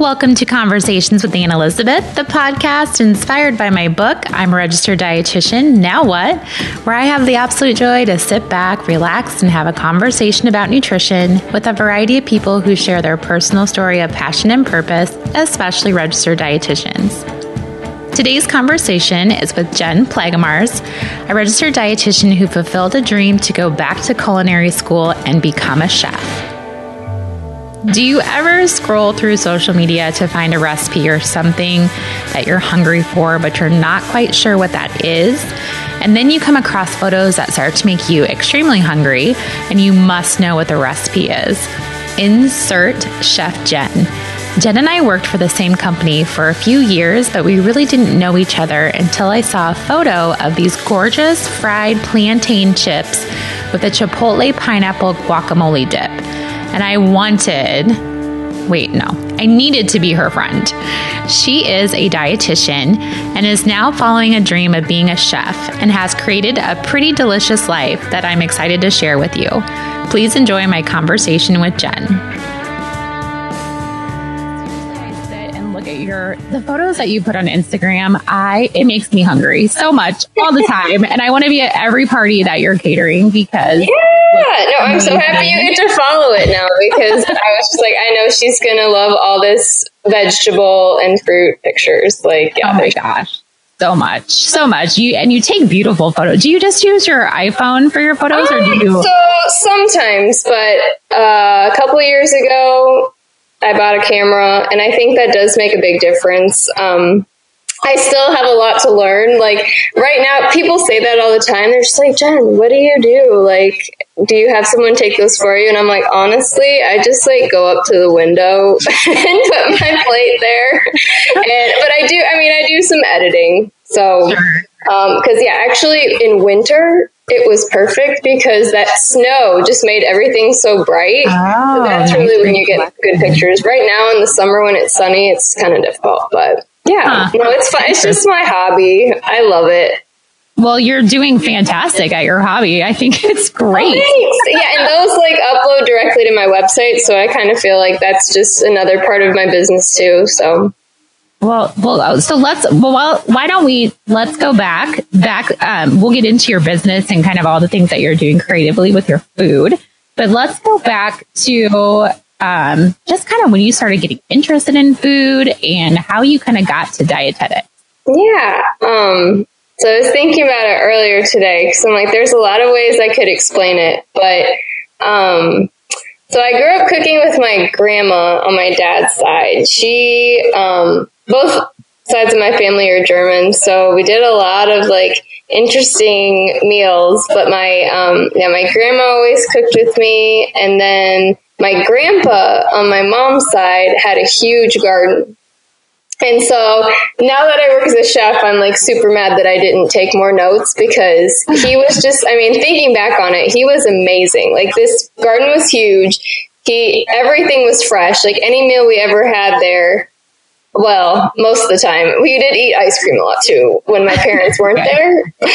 Welcome to Conversations with Anne Elizabeth, the podcast inspired by my book, I'm a Registered Dietitian, Now What? Where I have the absolute joy to sit back, relax, and have a conversation about nutrition with a variety of people who share their personal story of passion and purpose, especially registered dietitians. Today's conversation is with Jen Plagamars, a registered dietitian who fulfilled a dream to go back to culinary school and become a chef. Do you ever scroll through social media to find a recipe or something that you're hungry for, but you're not quite sure what that is? And then you come across photos that start to make you extremely hungry, and you must know what the recipe is. Insert Chef Jen. Jen and I worked for the same company for a few years, but we really didn't know each other until I saw a photo of these gorgeous fried plantain chips with a chipotle pineapple guacamole dip and I wanted, wait, no, I needed to be her friend. She is a dietitian and is now following a dream of being a chef and has created a pretty delicious life that I'm excited to share with you. Please enjoy my conversation with Jen. your the photos that you put on Instagram, I it makes me hungry so much all the time, and I want to be at every party that you're catering because. Yeah, no, I'm so happy you get to follow it now because I was just like, I know she's gonna love all this vegetable and fruit pictures. Like, yeah, oh my gosh so much, so much. You and you take beautiful photos. Do you just use your iPhone for your photos, um, or do you? So sometimes, but uh, a couple years ago, I bought a camera, and I think that does make a big difference. Um, I still have a lot to learn. Like right now, people say that all the time. They're just like, Jen, what do you do? Like, do you have someone take those for you? And I'm like, honestly, I just like go up to the window and put my plate there. And, but I do, I mean, I do some editing. So, um, cause yeah, actually in winter, it was perfect because that snow just made everything so bright. Oh, so that's really when you get good pictures. Right now in the summer when it's sunny, it's kind of difficult, but yeah, huh. no, it's fun. It's just my hobby. I love it. Well, you're doing fantastic at your hobby. I think it's great. Oh, yeah, and those like upload directly to my website, so I kind of feel like that's just another part of my business too. So well, well, uh, so let's, well, why don't we, let's go back, back, um, we'll get into your business and kind of all the things that you're doing creatively with your food, but let's go back to, um, just kind of when you started getting interested in food and how you kind of got to dietetics. Yeah. Um, so I was thinking about it earlier today because I'm like, there's a lot of ways I could explain it, but, um, so I grew up cooking with my grandma on my dad's side. She, um, both sides of my family are German, so we did a lot of like interesting meals. But my um, yeah, my grandma always cooked with me, and then my grandpa on my mom's side had a huge garden. And so now that I work as a chef, I'm like super mad that I didn't take more notes because he was just, I mean, thinking back on it, he was amazing. Like this garden was huge. He, everything was fresh. Like any meal we ever had there, well, most of the time. We did eat ice cream a lot too when my parents weren't there. but,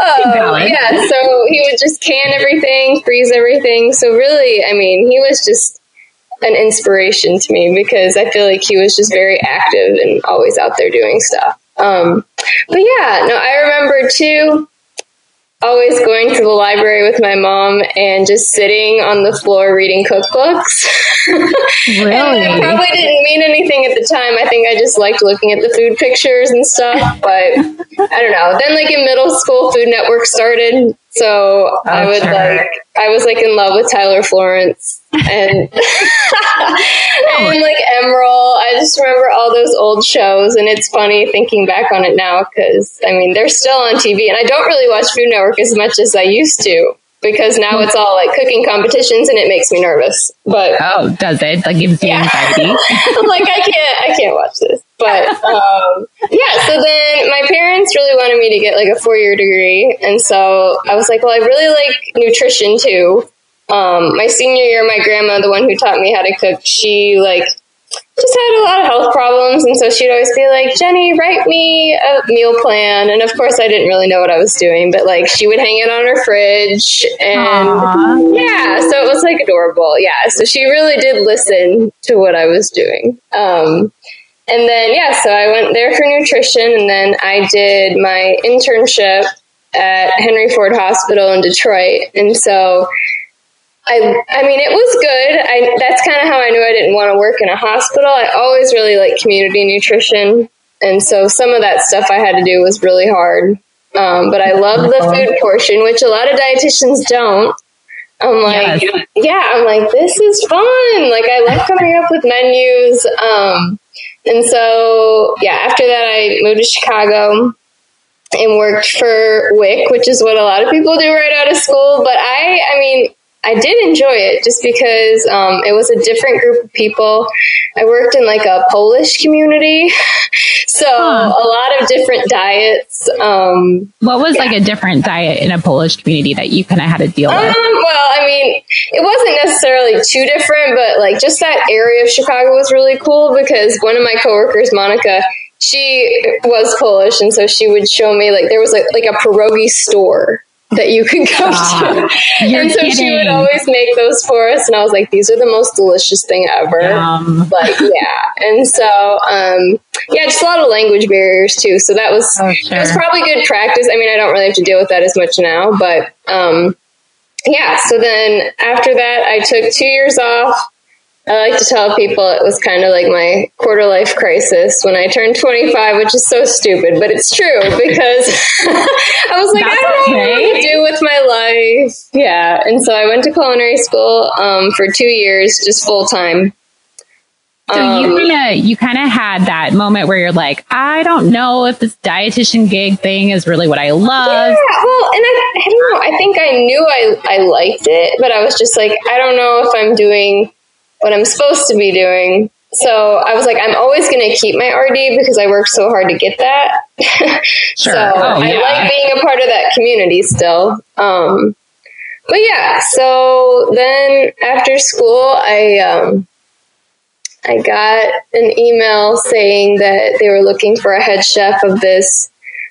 um, yeah, so he would just can everything, freeze everything. So really, I mean, he was just an inspiration to me because I feel like he was just very active and always out there doing stuff. Um, but yeah, no, I remember too always going to the library with my mom and just sitting on the floor reading cookbooks. really? and probably didn't mean anything at the time. I think I just liked looking at the food pictures and stuff. But I don't know. Then, like in middle school, Food Network started. So oh, I would sure. like, I was like in love with Tyler Florence and, and like Emeril. I just remember all those old shows, and it's funny thinking back on it now because I mean they're still on TV, and I don't really watch Food Network as much as I used to because now it's all like cooking competitions, and it makes me nervous. But oh, does it? Like gives you yeah. anxiety? Like I can't, I can't watch this. But um, yeah, so then my parents really wanted me to get like a four year degree, and so I was like, well, I really like nutrition too. Um, my senior year, my grandma, the one who taught me how to cook, she like just had a lot of health problems. And so she'd always be like, Jenny, write me a meal plan. And of course, I didn't really know what I was doing, but like she would hang it on her fridge. And Aww. yeah, so it was like adorable. Yeah. So she really did listen to what I was doing. Um, and then, yeah, so I went there for nutrition and then I did my internship at Henry Ford Hospital in Detroit. And so I, I mean, it was good. I, that's kind of how I knew I didn't want to work in a hospital. I always really liked community nutrition. And so some of that stuff I had to do was really hard. Um, but I love the food portion, which a lot of dietitians don't. I'm like, yes. yeah, I'm like, this is fun. Like, I love coming up with menus. Um, and so, yeah, after that, I moved to Chicago and worked for WIC, which is what a lot of people do right out of school. But I, I mean, I did enjoy it just because um, it was a different group of people. I worked in like a Polish community, so huh. a lot of different diets. Um, what was yeah. like a different diet in a Polish community that you kind of had to deal with? Um, well, I mean, it wasn't necessarily too different, but like just that area of Chicago was really cool because one of my coworkers, Monica, she was Polish, and so she would show me like there was like like a pierogi store that you could go to. and so kidding. she would always make those for us, and I was like, "These are the most delicious thing ever!" Yum. Like, yeah. And so, um, yeah, just a lot of language barriers too. So that was oh, sure. it was probably good practice. I mean, I don't really have to deal with that as much now, but um, yeah. So then after that, I took two years off I like to tell people it was kind of like my quarter life crisis when I turned 25, which is so stupid, but it's true because I was like, That's I don't know okay. what to do with my life. Yeah. And so I went to culinary school um, for two years, just full time. So um, you kind of you kind of had that moment where you're like, I don't know if this dietitian gig thing is really what I love. Yeah, well, and I, I don't know. I think I knew I I liked it, but I was just like, I don't know if I'm doing what I'm supposed to be doing. So I was like, I'm always going to keep my RD because I worked so hard to get that. Sure. so oh, yeah. I like being a part of that community still. Um, but yeah, so then after school, I, um, I got an email saying that they were looking for a head chef of this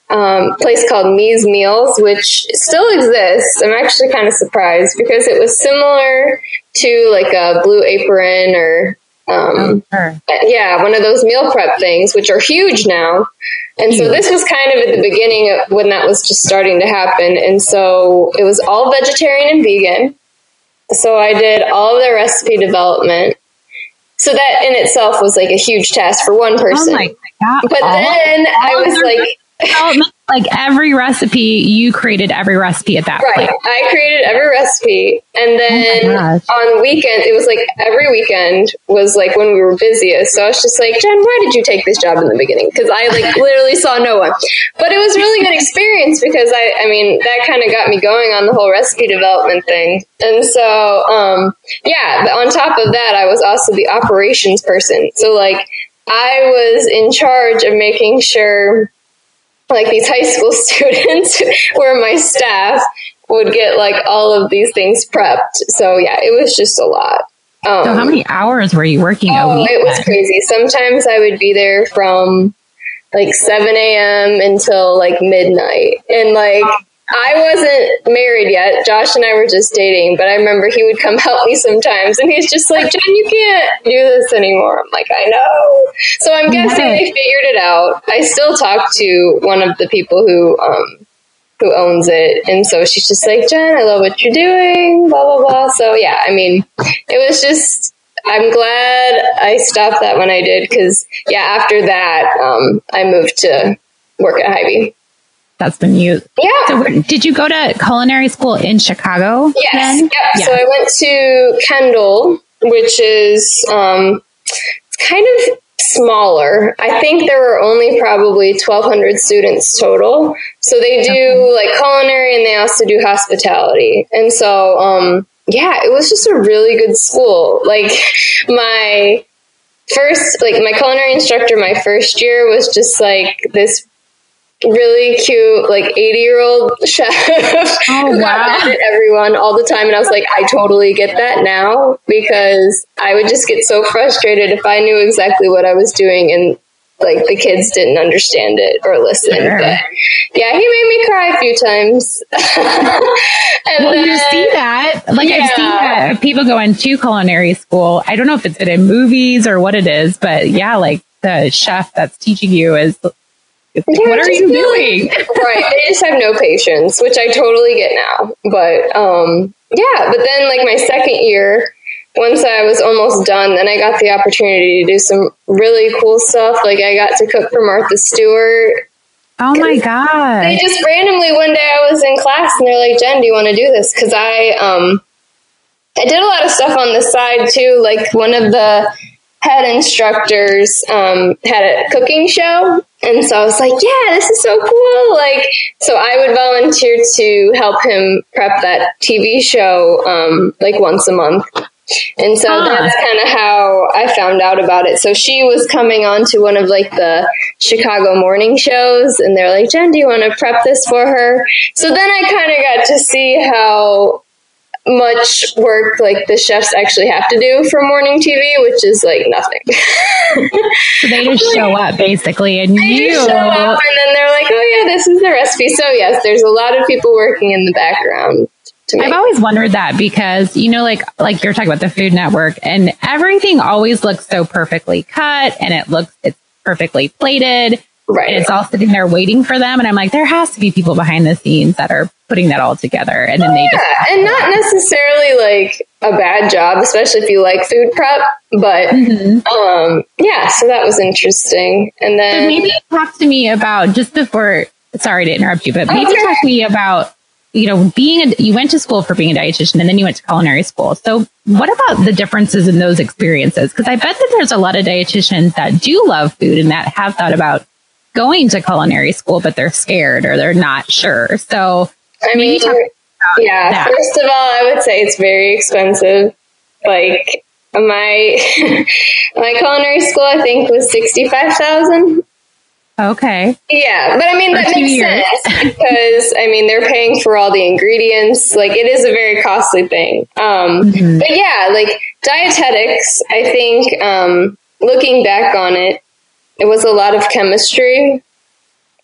um, place called Me's Meals, which still exists. I'm actually kind of surprised because it was similar to like a Blue Apron or um, oh, yeah, one of those meal prep things, which are huge now. And so this was kind of at the beginning of when that was just starting to happen. And so it was all vegetarian and vegan. So I did all of the recipe development. So that in itself was like a huge task for one person. Oh but then I was like, like every recipe, you created every recipe at that right. point. I created every recipe. And then oh on weekend, it was like every weekend was like when we were busiest. So I was just like, Jen, why did you take this job in the beginning? Because I like literally saw no one. But it was really good experience because I, I mean, that kind of got me going on the whole recipe development thing. And so, um, yeah, on top of that, I was also the operations person. So like, I was in charge of making sure like these high school students where my staff would get like all of these things prepped. So yeah, it was just a lot. Um, so how many hours were you working oh, It was crazy. Sometimes I would be there from like 7 a.m. until like midnight. And like, I wasn't married yet. Josh and I were just dating, but I remember he would come help me sometimes and he's just like, Jen, you can't do this anymore. I'm like, I know. So I'm guessing they figured it out. I still talk to one of the people who, um, who owns it. And so she's just like, Jen, I love what you're doing, blah, blah, blah. So yeah, I mean, it was just, I'm glad I stopped that when I did because yeah, after that, um, I moved to work at Hy-Vee that's been you. Yeah. So did you go to culinary school in Chicago? Yes. Yep. Yeah. So I went to Kendall, which is um, kind of smaller. I think there were only probably 1,200 students total. So they do like culinary and they also do hospitality. And so, um, yeah, it was just a really good school. Like my first, like my culinary instructor, my first year was just like this really cute, like 80 year old chef. Oh, who got wow. mad at everyone all the time. And I was like, I totally get that now because I would just get so frustrated if I knew exactly what I was doing and like the kids didn't understand it or listen. Sure. But yeah, he made me cry a few times. and Well, you see that. Like I've seen that people go into culinary school. I don't know if it's been in movies or what it is, but yeah, like the chef that's teaching you is Yeah, what are you doing? right. They just have no patience, which I totally get now. But um, yeah, but then like my second year, once I was almost done, then I got the opportunity to do some really cool stuff. Like I got to cook for Martha Stewart. Oh my god! They just randomly one day I was in class and they're like, "Jen, do you want to do this?" Because I um, I did a lot of stuff on the side too. Like one of the head instructors um, had a cooking show. And so I was like, yeah, this is so cool. Like, so I would volunteer to help him prep that TV show, um, like once a month. And so that's kind of how I found out about it. So she was coming on to one of like the Chicago morning shows and they're like, Jen, do you want to prep this for her? So then I kind of got to see how much work like the chefs actually have to do for morning TV, which is like nothing. So they just show up basically and you show up and then they're like, "Oh yeah, this is the recipe." So yes, there's a lot of people working in the background. I've always wondered that because you know, like like you're talking about the Food Network, and everything always looks so perfectly cut, and it looks it's perfectly plated, and right. it's all sitting there waiting for them. And I'm like, there has to be people behind the scenes that are putting that all together, and then they just Yeah, and not necessarily like a bad job, especially if you like food prep. But Mhm. um, yeah, so that was interesting. And So then maybe talk to me about just before. Sorry to interrupt you, but maybe Okay. talk to me about you know being a you went to school for being a dietitian and then you went to culinary school. So what about the differences in those experiences? Because I bet that there's a lot of dietitians that do love food and that have thought about going to culinary school, but they're scared or they're not sure. So I mean, yeah. that. First of all, I would say it's very expensive. Like my my culinary school, I think was sixty five thousand. Okay. Yeah, but I mean For that makes years. sense because I mean they're paying for all the ingredients. Like it is a very costly thing. Um, Mhm. But yeah, like dietetics, I think um, looking back on it, it was a lot of chemistry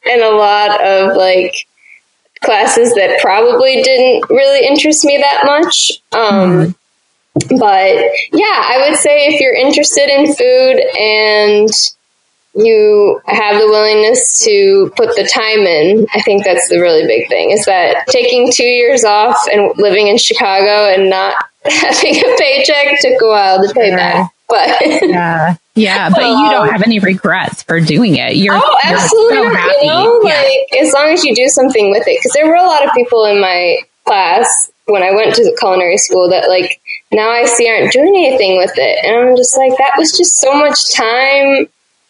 and a lot of like classes that probably didn't really interest me that much. Um, But yeah, I would say if you're interested in food and you have the willingness to put the time in, I think that's the really big thing. Is that taking two years off and living in Chicago and not having a paycheck took a while to pay Sure. back. But Yeah. Yeah. But you don't have any regrets for doing it. You're, oh, you're absolutely so happy. You know, Yeah. like as long as you do something with it, because there were a lot of people in my class when I went to the culinary school that like now I see aren't doing anything with it, and I'm just like that was just so much time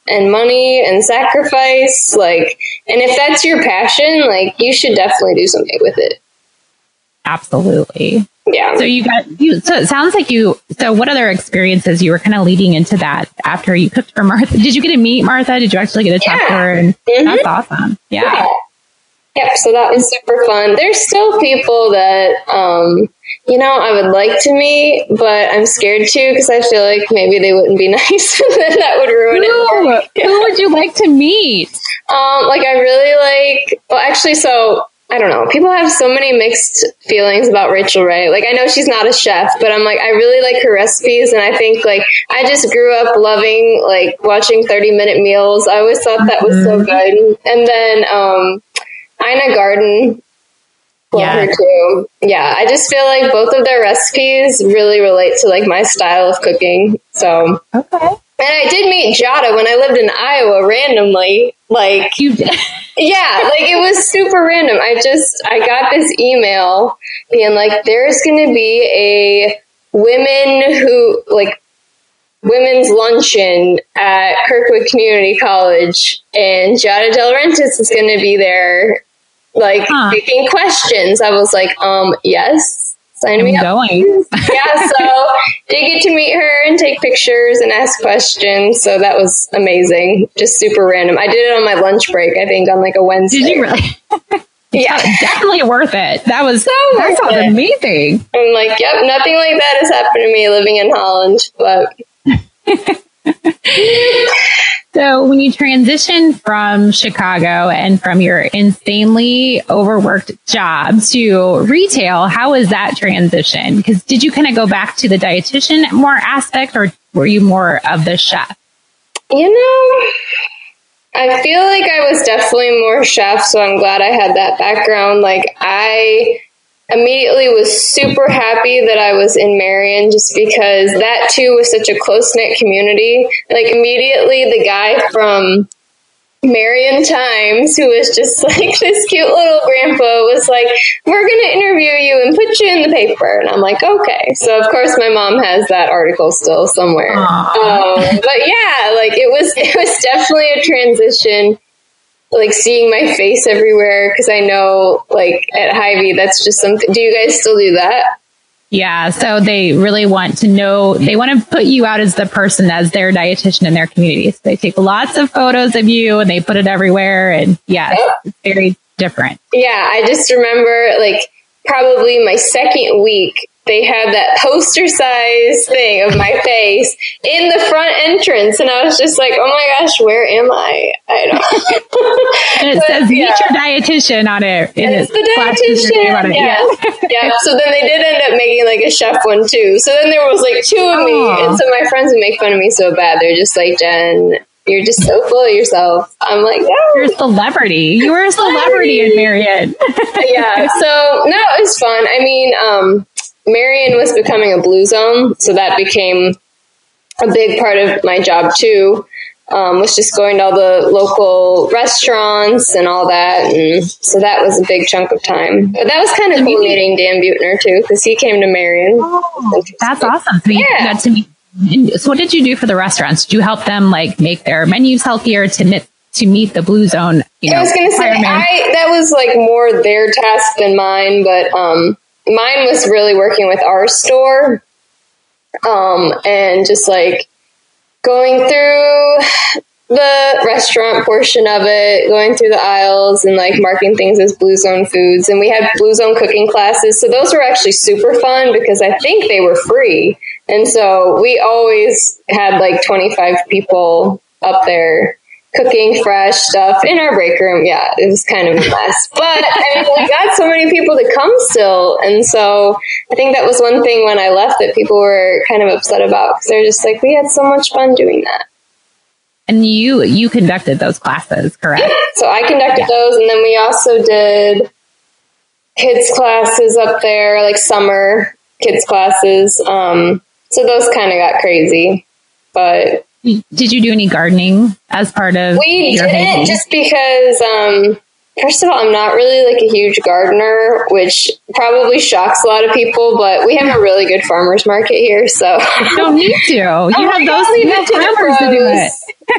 and money and sacrifice. Like, and if that's your passion, like you should definitely do something with it. Absolutely. Yeah. So you got you. So it sounds like you. So what other experiences you were kind of leading into that after you cooked for Martha? Did you get to meet Martha? Did you actually get to talk to her? And Mhm. that's awesome. Yeah. Yeah. Yep, so that was super fun. There's still people that, um, you know, I would like to meet, but I'm scared to because I feel like maybe they wouldn't be nice and then that would ruin Who, it. who would you like to meet? Um, like I really like, well, actually, so I don't know. People have so many mixed feelings about Rachael Ray. Like I know she's not a chef, but I'm like, I really like her recipes. And I think like, I just grew up loving like watching 30 minute meals. I always thought that was so good. And then, um, Ina Garten, love Yeah. her too. Yeah. I just feel like both of their recipes really relate to like my style of cooking. So, Okay. And I did meet Giada when I lived in Iowa randomly. Like, You. yeah, like it was super random. I just I got this email being like, there's going to be a women who like women's luncheon at Kirkwood Community College, and Giada De Laurentiis is going to be there, like Huh. taking questions. I was like, um, yes, sign me I'm up going. yeah, so did get to meet her, and take pictures and ask questions. So that was amazing. Just super random. I did it on my lunch break, I think, on like a Wednesday. Did you really? Yeah. definitely worth it. That was so that sounds it. amazing. I'm like, yep, nothing like that has happened to me living in Holland, but So when you transition from Chicago and from your insanely overworked job to retail, how was that transition? Because did you kind of go back to the dietitian more aspect or were you more of the chef? you know, I feel like I was definitely more chef, so I'm glad I had that background. Like I immediately was super happy that I was in Marion just because that too was such a close knit community. Like immediately the guy from Marion Times, who was just like this cute little grandpa, was like, We're going to interview you and put you in the paper. And I'm like, Okay. So, of course, my mom has that article still somewhere. Um, but yeah, like it was, it was definitely a transition. Like seeing my face everywhere because I know, like at Hy-Vee, that's just something. Do you guys still do that? Yeah. So they really want to know, they want to put you out as the person, as their dietitian in their community. So they take lots of photos of you and they put it everywhere. And yeah, it's very different. Yeah, I just remember like probably my second week, they had that poster size thing of my face in the front entrance. And I was just like, oh my gosh, where am I? I don't And it But, says, meet yeah. your dietitian on it. And It's the flashes your name on dietitian. it. Yeah. yeah. So then they did end up making like a chef one too. So then there was like two of me. Aw. And so my friends would make fun of me so bad. They're just like, Jen, you're just so full of yourself. I'm like, no. You're a celebrity. You were a celebrity in Marion. yeah. So no, it was fun. I mean, um, Marion was becoming a blue zone, so that became a big part of my job too. Um, was just going to all the local restaurants and all that, and so that was a big chunk of time. But that was kind of cool meeting Dan Buettner too, because he came to Marion. That's awesome. So Yeah. got to meet. So what did you do for the restaurants? Did you help them like make their menus healthier to knit, to meet the blue zone? You know, I was gonna say? I that was like more their task than mine, but um, mine was really working with our store, um, and just like going through the restaurant portion of it, going through the aisles and like marking things as Blue Zone foods. And we had Blue Zone cooking classes, so those were actually super fun because I think they were free, and so we always had like twenty five people up there cooking fresh stuff in our break room. Yeah, it was kind of a mess. But I mean, we got so many people to come still. And so I think that was one thing when I left that people were kind of upset about because they're just like, we had so much fun doing that. and you you conducted those classes, correct? So I conducted those. And then we also did kids classes up there, like summer kids classes. Um, so those kind of got crazy. But Did you do any gardening as part of We didn't hobby? just because, um, first of all, I'm not really like a huge gardener, which probably shocks a lot of people, but we have a really good farmer's market here. So, You don't need to. You I'm have those I'll you have farmers to do it.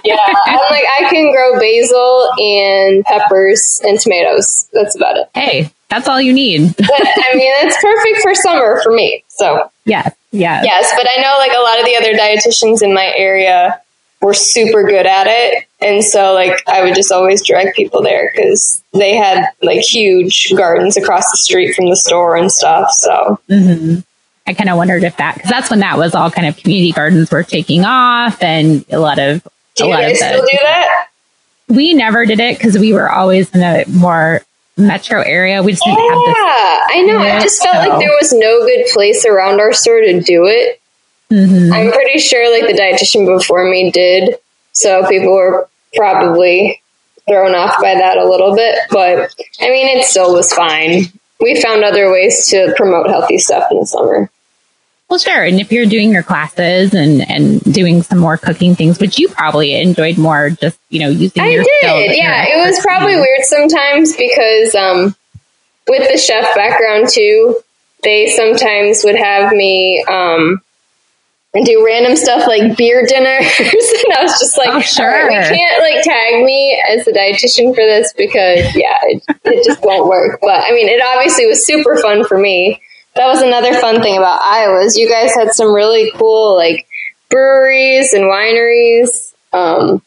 yeah, I'm like, I can grow basil and peppers and tomatoes. That's about it. Hey, that's all you need. But I mean, it's perfect for summer for me. So, yeah, yeah. Yes, but I know like a lot of the other dietitians in my area were super good at it. And so like I would just always direct people there because they had like huge gardens across the street from the store and stuff. So hmm I kind of wondered if that because that's when that was all kind of community gardens were taking off, and a lot of do a lot of still do that? we never did it because we were always in a more metro area. We just didn't have this. Yeah, I know. I just felt like there was no good place around our store to do it. Mhm. I'm pretty sure like the dietitian before me did. So people were probably thrown off by that a little bit. But I mean, it still was fine. We found other ways to promote healthy stuff in the summer. Well, sure. And if you're doing your classes and and doing some more cooking things, which you probably enjoyed more, just you know using I your skills did. Yeah, it was probably weird sometimes because um, with the chef background too, they sometimes would have me um, do random stuff like beer dinners, and I was just like, Oh, sure. right, we can't like tag me as the dietitian for this because yeah, it, it just won't work." But I mean, it obviously was super fun for me. That was another fun thing about Iowa. is You guys had some really cool like breweries and wineries. Um,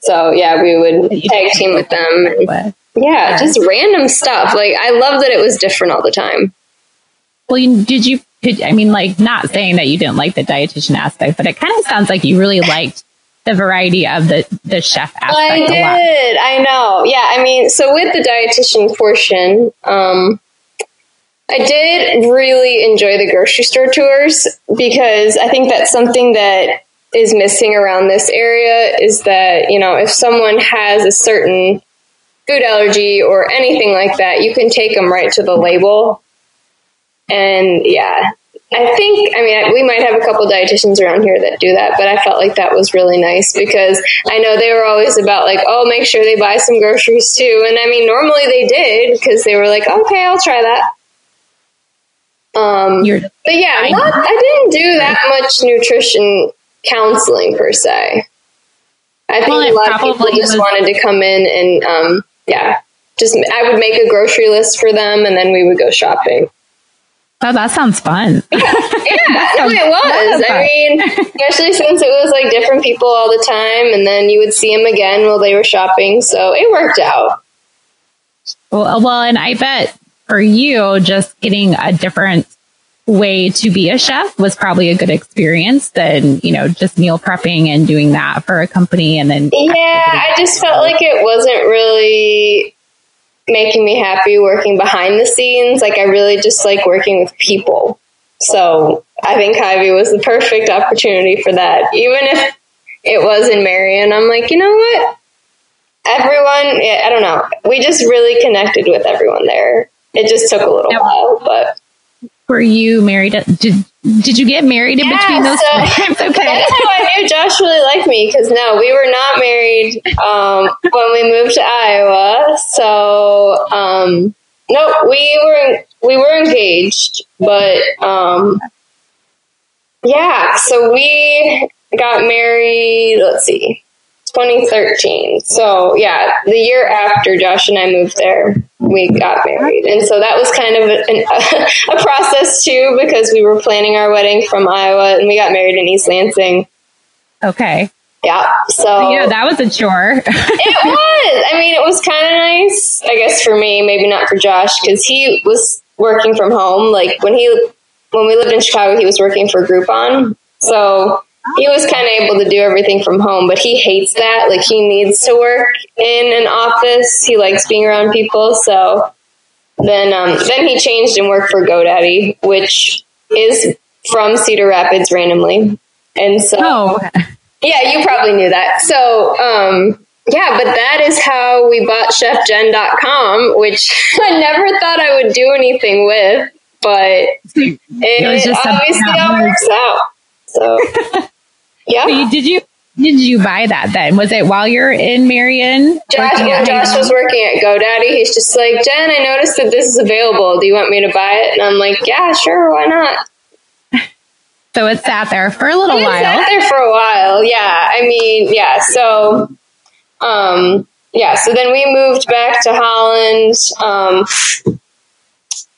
so yeah, we would tag team with them. And, yeah, just random stuff. Like I love that it was different all the time. Well, did you? I mean, like not saying that you didn't like the dietitian aspect, but it kind of sounds like you really liked the variety of the the chef aspect. I did. I know. Yeah. I mean, so with the dietitian portion, um, I did really enjoy the grocery store tours because I think that's something that is missing around this area is that, you know, if someone has a certain food allergy or anything like that, you can take them right to the label. And yeah, I think, I mean, we might have a couple dietitians around here that do that, but I felt like that was really nice because I know they were always about like, oh, make sure they buy some groceries too. And I mean, normally they did because they were like, okay, I'll try that. Um, but yeah, not, I didn't do that much nutrition counseling per se. I think well, a lot of people just was, wanted to come in and, um, yeah, just I would make a grocery list for them and then we would go shopping. Oh, that sounds fun. yeah, yeah sounds, it was. I mean, especially since it was like different people all the time, and then you would see them again while they were shopping. So it worked out. Well, well, and I bet for you, just getting a different way to be a chef was probably a good experience than, you know, just meal prepping and doing that for a company and then. Yeah, I just felt like it wasn't really making me happy working behind the scenes. Like I really just like working with people. So I think Hy-Vee was the perfect opportunity for that. Even if it was in Marion, I'm like, you know what? Everyone, yeah, I don't know. We just really connected with everyone there. It just took a little while, but were you married? Did did you get married in yeah, between those so times? Okay, that's how I knew Josh really liked me because no, we were not married um, when we moved to Iowa. So um, no, we were we were engaged, but um, yeah. So we got married. Let's see, 2013. So yeah, the year after Josh and I moved there, we got married. And so that was kind of an, a process too, because we were planning our wedding from Iowa and we got married in East Lansing. Okay. Yeah. So yeah, that was a chore. it was. I mean, it was kind of nice, I guess for me, maybe not for Josh, because he was working from home. Like when he, when we lived in Chicago, he was working for Groupon. So he was kind of able to do everything from home, but he hates that. Like he needs to work in an office. He likes being around people. So then, um, then he changed and worked for GoDaddy, which is from Cedar Rapids randomly. And so, oh. yeah, you probably knew that. So, um, yeah, but that is how we bought chefjen.com, which I never thought I would do anything with, but it, it obviously all works out. So Yeah. So you, did you did you buy that then? Was it while you're in Marion? Josh, yeah, Josh was working at GoDaddy. He's just like, Jen, I noticed that this is available. Do you want me to buy it? And I'm like, yeah, sure, why not? So it sat there for a little it while. Sat there for a while, yeah. I mean, yeah. So, um, yeah. So then we moved back to Holland. Um,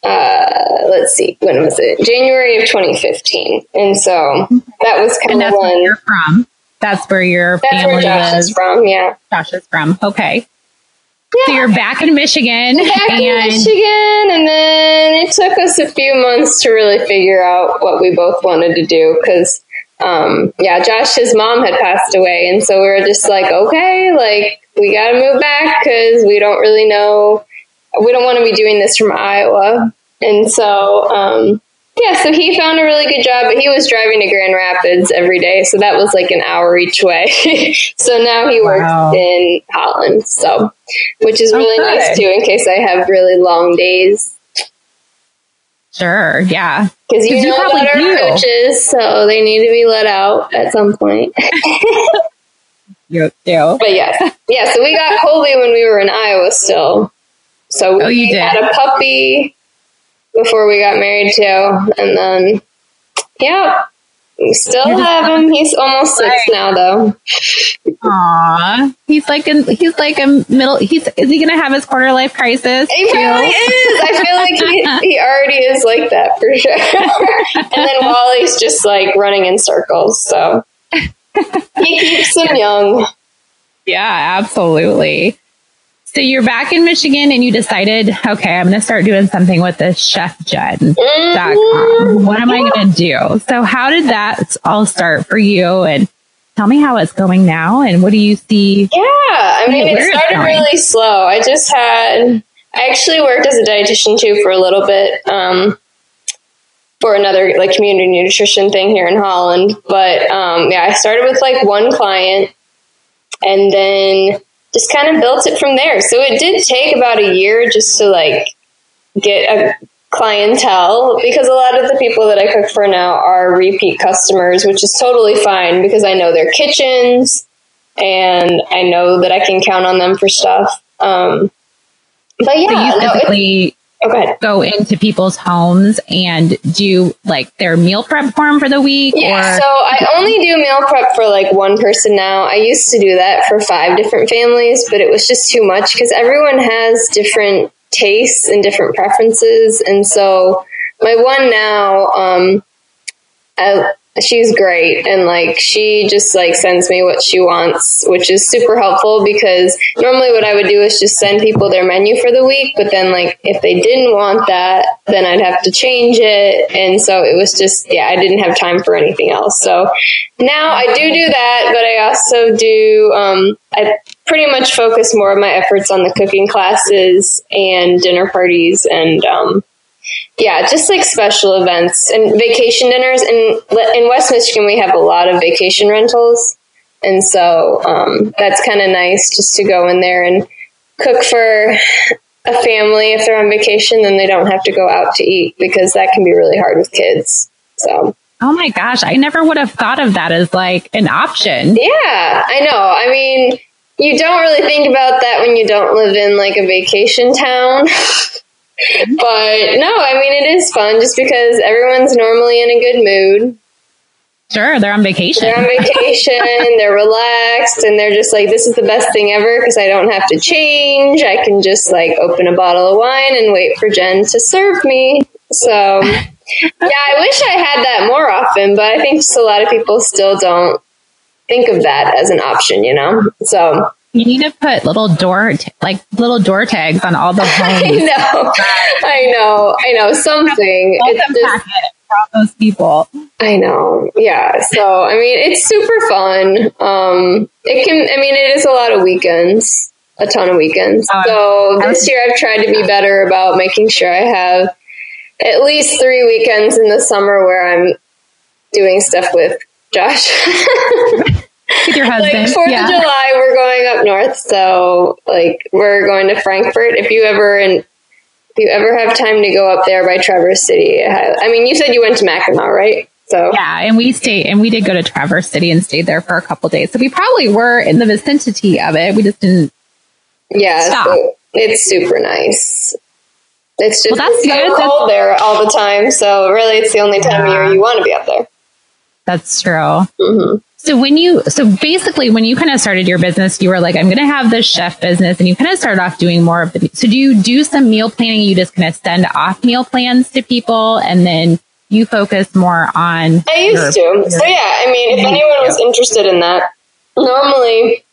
uh, let's see, when was it? January of 2015. And so that was kind of when you're from. That's where your that's family where Josh is from. Yeah, Josh is from. Okay. Yeah. So you're back in Michigan. Back and- in Michigan, and then it took us a few months to really figure out what we both wanted to do because, um, yeah, Josh's mom had passed away, and so we were just like, okay, like we got to move back because we don't really know we don't want to be doing this from Iowa. And so, um, yeah, so he found a really good job, but he was driving to Grand Rapids every day. So that was like an hour each way. so now he works wow. in Holland. So, which is really okay. nice too, in case I have really long days. Sure, yeah. Because you know you probably about our do. coaches, so they need to be let out at some point. you do. But yes, yeah. So we got Colby when we were in Iowa still. So oh, we had a puppy before we got married too, and then yeah, we still have him. He's almost six now, though. Aww, he's like a he's like a middle. He's is he gonna have his quarter life crisis? He too? probably is. I feel like he, he already is like that for sure. and then Wally's just like running in circles. So he keeps him young. Yeah, absolutely. So you're back in Michigan and you decided, okay, I'm going to start doing something with this chefjen.com. Mm-hmm. What am I going to do? So how did that all start for you? And tell me how it's going now and what do you see? Yeah, I mean, it started really slow. I just had, I actually worked as a dietitian too for a little bit. Um, for another like community nutrition thing here in Holland. But um, yeah, I started with like one client and then just kind of built it from there. So it did take about a year just to like get a clientele because a lot of the people that I cook for now are repeat customers, which is totally fine because I know their kitchens and I know that I can count on them for stuff. Um, but yeah, so you typically okay. go into people's homes and do like their meal prep for them for the week? Yeah, or? so I only do meal prep for like one person now. I used to do that for five different families, but it was just too much because everyone has different tastes and different preferences. And so my one now, um, I, she's great and like she just like sends me what she wants which is super helpful because normally what i would do is just send people their menu for the week but then like if they didn't want that then i'd have to change it and so it was just yeah i didn't have time for anything else. So now i do do that but i also do um, i pretty much focus more of my efforts on the cooking classes and dinner parties and um, yeah, just like special events and vacation dinners. And in West Michigan, we have a lot of vacation rentals. And so um, that's kind of nice just to go in there and cook for a family. If they're on vacation, then they don't have to go out to eat because that can be really hard with kids. So. Oh my gosh, I never would have thought of that as like an option. Yeah, I know. I mean, you don't really think about that when you don't live in like a vacation town. but no, I mean, it is fun just because everyone's normally in a good mood. Sure, they're on vacation. They're on vacation, they're relaxed, and they're just like, this is the best thing ever because I don't have to change. I can just like open a bottle of wine and wait for Jen to serve me. So, yeah, I wish I had that more often, but I think just a lot of people still don't think of that as an option, you know? So, you need to put little door, t- like little door tags on all the homes. I know, I know, I know. Something. It's just, for all those people. I know. Yeah. So I mean, it's super fun. Um, it can. I mean, it is a lot of weekends, a ton of weekends. Um, so this year, I've tried to be better about making sure I have at least three weekends in the summer where I'm doing stuff with Josh. with your husband. Like Fourth yeah. of July, we're going up north, so like we're going to Frankfort. If you ever and if you ever have time to go up there by Traverse City, I mean, you said you went to Mackinac, right? So yeah, and we stayed, and we did go to Traverse City and stayed there for a couple days. So we probably were in the vicinity of it. We just didn't. Yeah, so it's super nice. It's just well, that's it's good. cold there all the time, so really, it's the only time yeah. of year you want to be up there. That's true. Mm-hmm. So when you, so basically when you kind of started your business, you were like, I'm going to have this chef business and you kind of started off doing more of the, so do you do some meal planning? You just kind of send off meal plans to people and then you focus more on. I used your, to. So yeah, I mean, if anyone was interested in that, normally,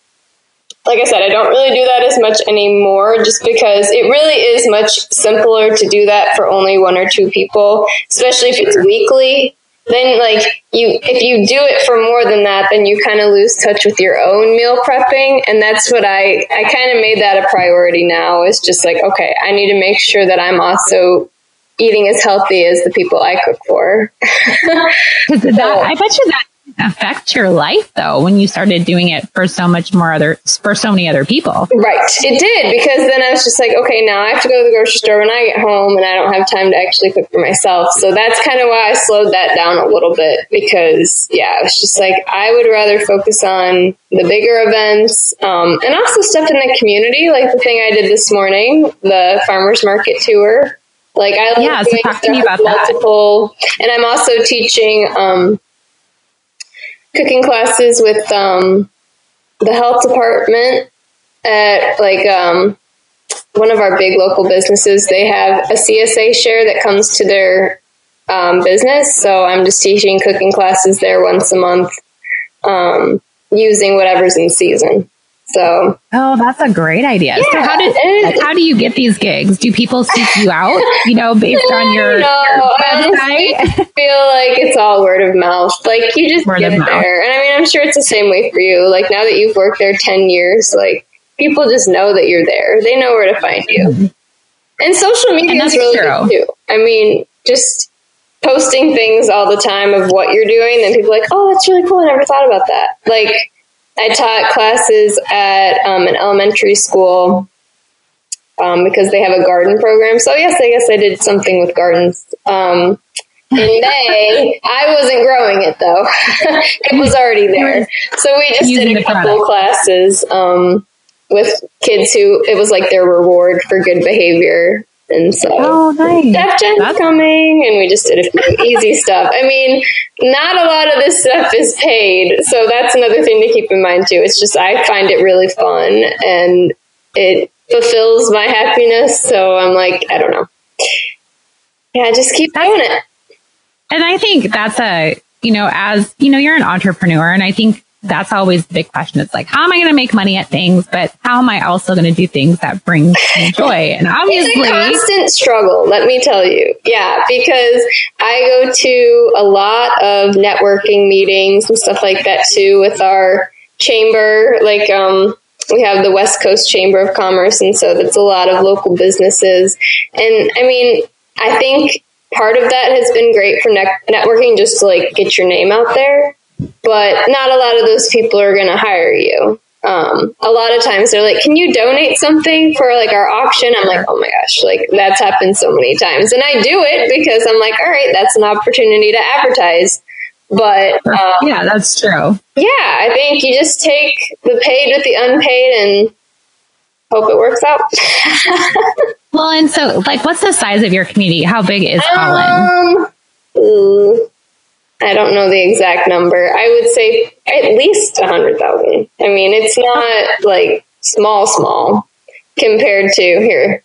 like I said, I don't really do that as much anymore just because it really is much simpler to do that for only one or two people, especially if it's weekly then like you if you do it for more than that then you kind of lose touch with your own meal prepping and that's what i i kind of made that a priority now is just like okay i need to make sure that i'm also eating as healthy as the people i cook for. So, that, i bet you that affect your life though when you started doing it for so much more other for so many other people. Right. It did because then i was just like okay now i have to go to the grocery store when i get home and i don't have time to actually cook for myself. So that's kind of why i slowed that down a little bit because yeah it's just like i would rather focus on the bigger events um, and also stuff in the community like the thing i did this morning the farmers market tour. Like i yeah, so talk to me about multiple that. and i'm also teaching um, cooking classes with um, the health department at like um, one of our big local businesses. They have a CSA share that comes to their um, business. So I'm just teaching cooking classes there once a month. um, using whatever's in season. So, oh, that's a great idea. Yeah, so, how did how do you get these gigs? Do people seek you out? You know, based on your, no, your website? I feel like it's all word of mouth. Like you just word get there, and I mean, I'm sure it's the same way for you. Like now that you've worked there ten years, like people just know that you're there. They know where to find you. Mm-hmm. And social media is really true. good too. I mean, just posting things all the time of what you're doing, then people are like, oh, that's really cool. I never thought about that. Like I taught classes at um, an elementary school um, because they have a garden program. So yes, I guess I did something with gardens. Um, in May, I wasn't growing it though; it was already there. So we just did a couple classes um, with kids who it was like their reward for good behavior. And so, oh, nice. Def Gen's That's- coming, and we just did a few easy stuff. I mean, not a lot of this stuff is paid, so that's another thing to keep in mind too. It's just I find it really fun, and it fulfills my happiness. So I'm like, I don't know. Yeah, just keep doing it. And I think that's a, you know, as you know, you're an entrepreneur, and I think that's always the big question. It's like, how am I going to make money at things, but how am I also going to do things that bring me joy? And obviously, it's a constant struggle. Let me tell you, yeah, because I go to a lot of networking meetings and stuff like that too with our chamber. Like, um, we have the West Coast Chamber of Commerce, and so that's a lot of local businesses. And I mean, I think part of that has been great for ne- networking, just to like get your name out there but not a lot of those people are going to hire you. Um, a lot of times they're like, "Can you donate something for like our auction?" I'm like, "Oh my gosh!" Like that's happened so many times, and I do it because I'm like, "All right, that's an opportunity to advertise." But uh, yeah, that's true. Yeah, I think you just take the paid with the unpaid and hope it works out. well, and so like, what's the size of your community? How big is Holland? Um, I don't know the exact number. I would say at least a hundred thousand. I mean, it's not like small, small compared to here.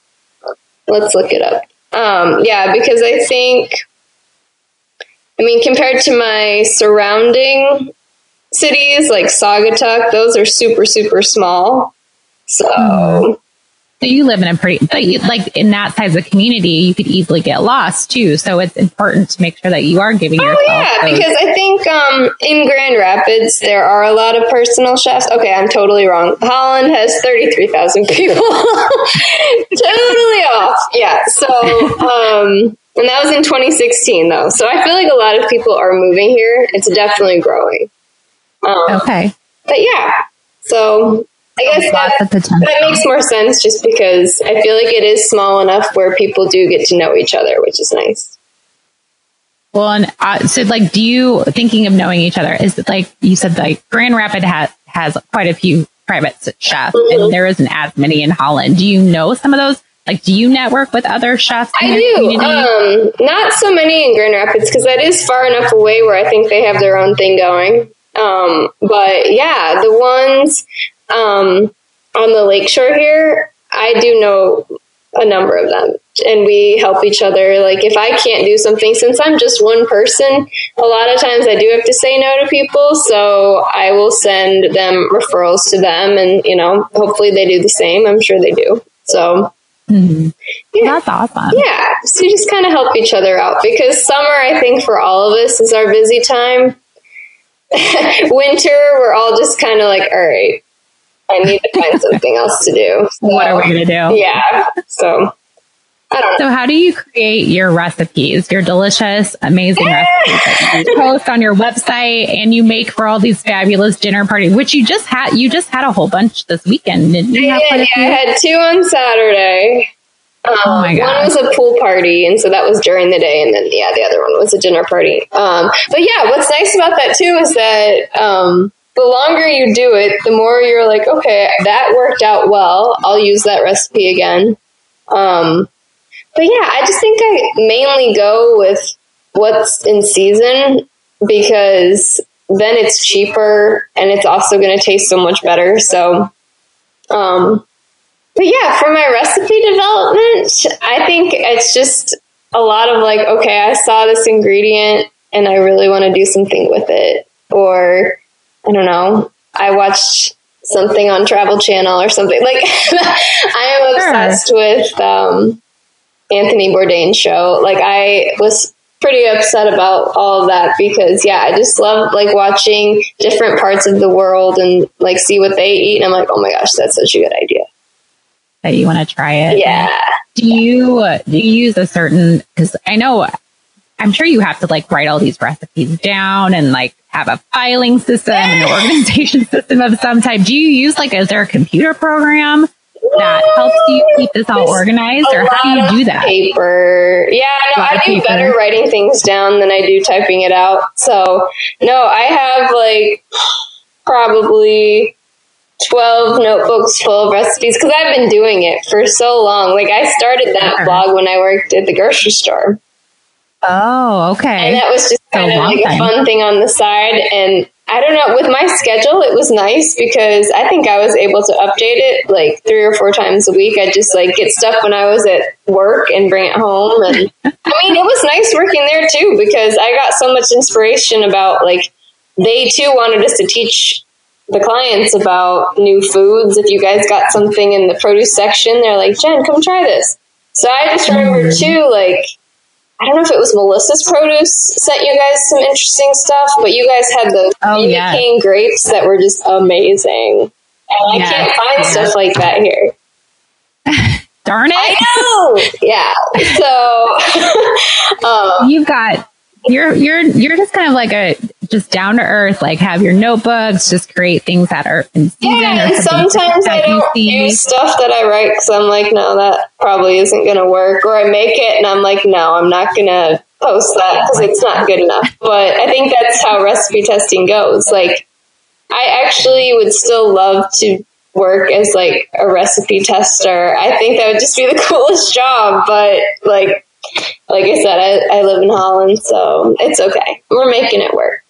Let's look it up. Um, yeah, because I think, I mean, compared to my surrounding cities like Saugatuck, those are super, super small. So. So you live in a pretty, but you, like in that size of community, you could easily get lost too. So it's important to make sure that you are giving oh, yeah, those. because I think um, in Grand Rapids there are a lot of personal chefs. Okay, I'm totally wrong. Holland has thirty three thousand people. totally off. Yeah. So, um, and that was in 2016 though. So I feel like a lot of people are moving here. It's definitely growing. Um, okay. But yeah. So I guess that, that makes more sense just because I feel like it is small enough where people do get to know each other, which is nice. Well, and uh, so like, do you thinking of knowing each other? Is it like you said, like Grand Rapid has has quite a few private chefs, mm-hmm. and there isn't as many in Holland. Do you know some of those? Like, do you network with other chefs? I do. Um, not so many in Grand Rapids because that is far enough away where I think they have their own thing going. Um, but yeah, the ones um, on the lakeshore here, I do know a number of them and we help each other. Like if I can't do something, since I'm just one person, a lot of times I do have to say no to people. So I will send them referrals to them and, you know, hopefully they do the same. I'm sure they do. So mm-hmm. yeah. That's awesome. Yeah. So you just kind of help each other out because summer, I think for all of us is our busy time. Winter, we're all just kind of like, all right, I need to find something else to do. So, what are we going to do? Yeah. So I don't know. So how do you create your recipes, your delicious, amazing recipes that you post on your website and you make for all these fabulous dinner parties, which you just had, you just had a whole bunch this weekend, didn't you? Yeah, yeah, I had two on Saturday. Um, oh my god! One was a pool party, and so that was during the day, and then yeah, the other one was a dinner party. Um, but yeah, what's nice about that too is that um, the longer you do it, the more you're like, okay, that worked out well. I'll use that recipe again. Um, but yeah, I just think I mainly go with what's in season because then it's cheaper and it's also going to taste so much better. So, um, but yeah, for my recipe development, I think it's just a lot of like, okay, I saw this ingredient and I really want to do something with it. Or I don't know. I watched something on Travel Channel or something. Like I am obsessed sure. with um, Anthony Bourdain's show. Like I was pretty upset about all of that because yeah, I just love like watching different parts of the world and like see what they eat. And I'm like, oh my gosh, that's such a good idea. That you want to try it. Yeah. Do you do you use a certain? Because I know, I'm sure you have to like write all these recipes down and like have a filing system and an organization system of some type. Do you use like, is there a computer program that helps you keep this all organized or how do you do that? Paper. Yeah, no, I do paper. better writing things down than I do typing it out. So no, I have like probably 12 notebooks full of recipes because I've been doing it for so long. Like I started that blog when I worked at the grocery store. Oh, okay. And that was just kind of like time. a fun thing on the side. And I don't know, with my schedule, it was nice because I think I was able to update it like three or four times a week. I just like get stuff when I was at work and bring it home. And I mean, it was nice working there too because I got so much inspiration about like they too wanted us to teach the clients about new foods. If you guys got something in the produce section, they're like, Jen, come try this. So I just remember mm. too, like, I don't know if it was Melissa's Produce sent you guys some interesting stuff, but you guys had the oh, yeah. cane grapes that were just amazing. And yeah. I can't find yeah. stuff like that here. Darn it! I know. yeah. So um, you've got you're you're you're just kind of like a just down to earth, like have your notebooks, just create things that are in season. Yeah, and sometimes I don't use stuff that I write because I'm like, no, that probably isn't going to work. Or I make it and I'm like, no, I'm not going to post that because it's not good enough. But I think that's how recipe testing goes. Like, I actually would still love to work as like a recipe tester. I think that would just be the coolest job. But like, like I said, I, I live in Holland, so it's okay. We're making it work.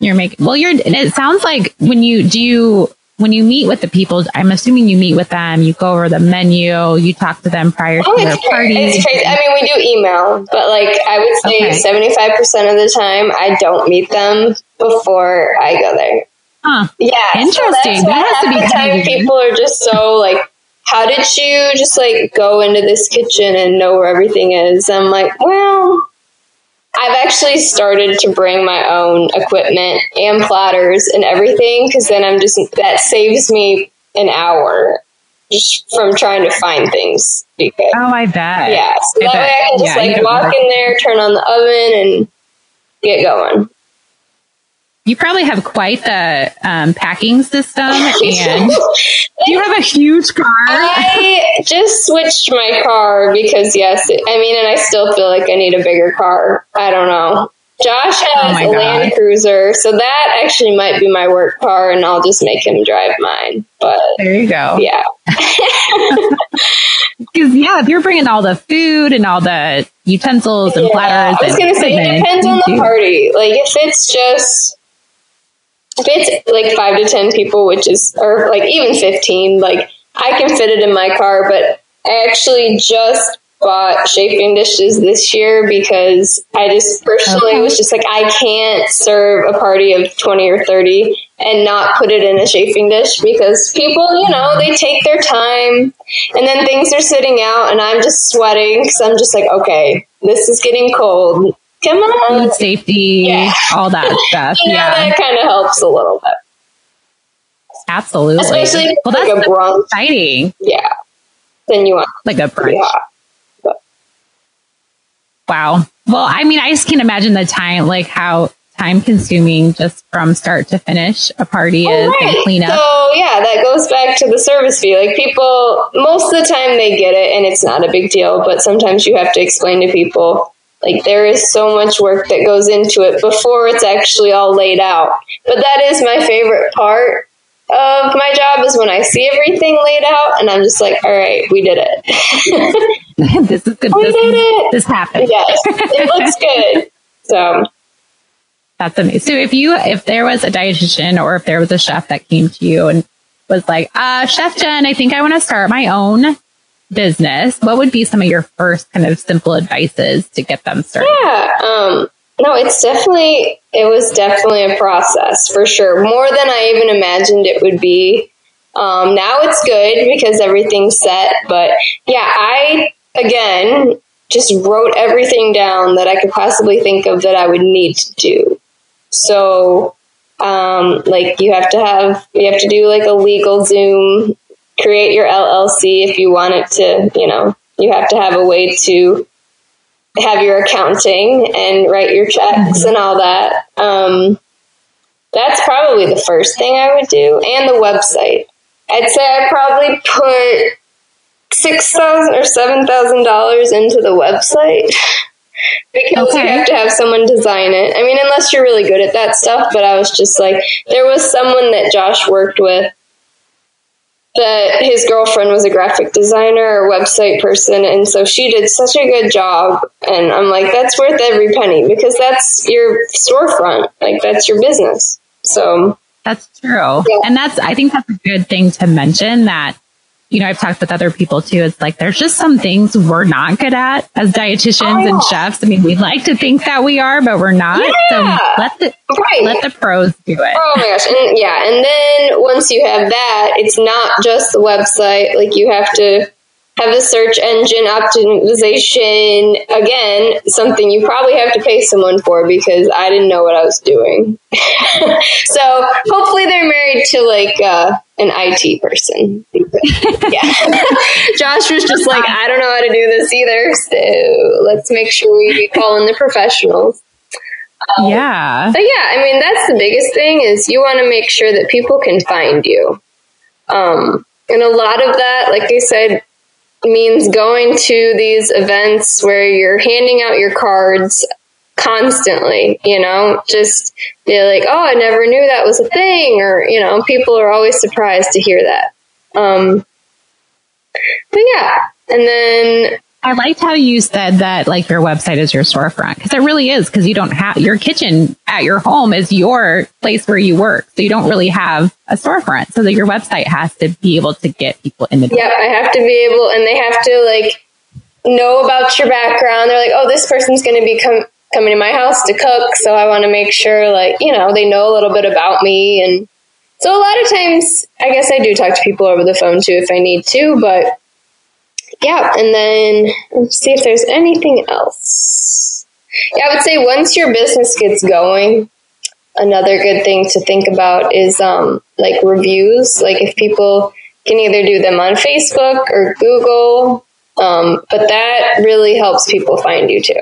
You're making well. You're. It sounds like when you do you when you meet with the people. I'm assuming you meet with them. You go over the menu. You talk to them prior oh, to their party. It's crazy. I mean, we do email, but like I would say, seventy five percent of the time, I don't meet them before I go there. Huh. Yeah. Interesting. So that has to be time people are just so like how did you just like go into this kitchen and know where everything is? I'm like, well, I've actually started to bring my own equipment and platters and everything because then I'm just, that saves me an hour just from trying to find things. Because, oh, I bet. Yeah. So I that bet. way I can just yeah, like walk in there, turn on the oven and get going. You probably have quite the um, packing system, and you have a huge car. I just switched my car because, yes, I mean, and I still feel like I need a bigger car. I don't know. Josh has oh a Land Cruiser, so that actually might be my work car, and I'll just make him drive mine. But there you go. Yeah. Because yeah, if you're bringing all the food and all the utensils and yeah, platters, I was going to say it depends on the party. Like if it's just if it's like five to 10 people, which is, or like even 15, like I can fit it in my car, but I actually just bought chafing dishes this year because I just personally okay. was just like, I can't serve a party of 20 or 30 and not put it in a chafing dish because people, you know, they take their time and then things are sitting out and I'm just sweating because I'm just like, okay, this is getting cold. Come on. Food safety, yeah. all that stuff. yeah, yeah. that kind of helps a little bit. Absolutely. Especially well, like that's a brunch. exciting. Yeah. Then you want like a brunch. Yeah. Wow. Well, I mean, I just can't imagine the time, like how time consuming just from start to finish a party is right. and clean up. So yeah, that goes back to the service fee. Like people, most of the time they get it and it's not a big deal, but sometimes you have to explain to people like there is so much work that goes into it before it's actually all laid out. But that is my favorite part of my job is when I see everything laid out and I'm just like, all right, we did it. this is good. We this, did it. This happened. Yes, it looks good. So that's amazing. So if you, if there was a dietitian or if there was a chef that came to you and was like, uh, Chef Jen, I think I want to start my own business, what would be some of your first kind of simple advices to get them started? Yeah. Um, no, it's definitely, it was definitely a process for sure. More than I even imagined it would be. Um, now it's good because everything's set. But yeah, I, again, just wrote everything down that I could possibly think of that I would need to do. So, um, like you have to have, you have to do like a LegalZoom, create your LLC if you want it to, you know, you have to have a way to have your accounting and write your checks and all that. Um, that's probably the first thing I would do, and the website. I'd say I probably put six thousand or seven thousand dollars into the website because okay. you have to have someone design it. I mean, unless you're really good at that stuff. But I was just like, there was someone that Josh worked with that his girlfriend was a graphic designer or website person and so she did such a good job. And i'm like that's worth every penny because that's your storefront. Like that's your business. So that's true. Yeah. and that's i think that's a good thing to mention that you know, I've talked with other people too. It's like there's just some things we're not good at as dietitians oh. and chefs. I mean, we like to think that we are, but we're not. Yeah. So let the right. let the pros do it. Oh my gosh. And yeah, and then once you have that, it's not just the website. Like you have to have the search engine optimization again something you probably have to pay someone for because i didn't know what i was doing. So hopefully they're married to like uh, an it person. Yeah. Josh was just like i don't know how to do this either so let's make sure we call in the professionals. Um, yeah. but yeah i mean that's the biggest thing is you want to make sure that people can find you. Um, and a lot of that like i said means going to these events where you're handing out your cards constantly, you know, just be like, oh, I never knew that was a thing, or, you know, people are always surprised to hear that. Um, but yeah, and then I liked how you said that like your website is your storefront because it really is because you don't have your kitchen at your home is your place where you work. So you don't really have a storefront. So that your website has to be able to get people in the door. Yeah, I have to be able and they have to like know about your background. They're like, oh, this person's going to be com- coming to my house to cook. So I want to make sure like, you know, they know a little bit about me. And so a lot of times, I guess I do talk to people over the phone too if I need to, but yeah, and then see if there's anything else. Yeah, I would say once your business gets going, another good thing to think about is um, like reviews. Like if people can either do them on Facebook or Google, um, but that really helps people find you too.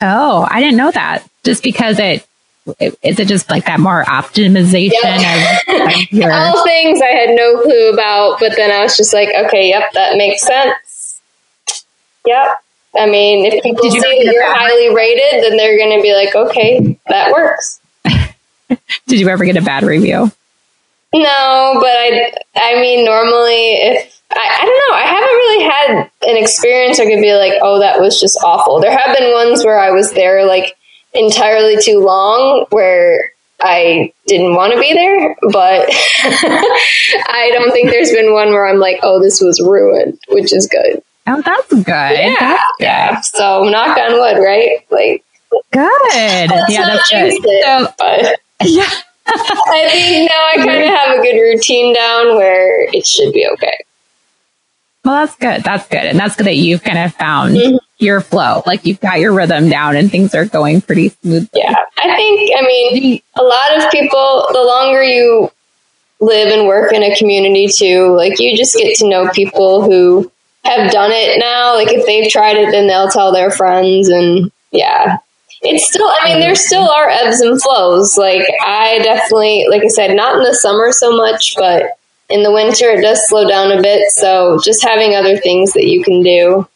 Oh, I didn't know that. Just because it is it just like that more optimization yep. of, of your... all things I had no clue about, but then I was just like, okay, yep, that makes sense. Yep. I mean, if people see that you're highly rated, then they're going to be like, okay, that works. Did you ever get a bad review? No, but I, I mean, normally if I, I don't know, I haven't really had an experience I could be like, oh, that was just awful. There have been ones where I was there like entirely too long where I didn't want to be there, but I don't think there's been one where I'm like, oh, this was ruined, which is good. Oh, that's good. Yeah. That's good. yeah. So knock on wood, right? Like, good. yeah, that's good. It, so, but yeah. I think now I kind of have a good routine down where it should be okay. Well, that's good. That's good. And that's good that you've kind of found mm-hmm. Your flow. Like you've got your rhythm down and things are going pretty smooth. Yeah. I think, I mean, a lot of people, the longer you live and work in a community too, like you just get to know people who have done it now. Like if they've tried it, then they'll tell their friends. And yeah, it's still, I mean, there still are ebbs and flows. Like I definitely, like I said, not in the summer so much, but in the winter it does slow down a bit. So just having other things that you can do,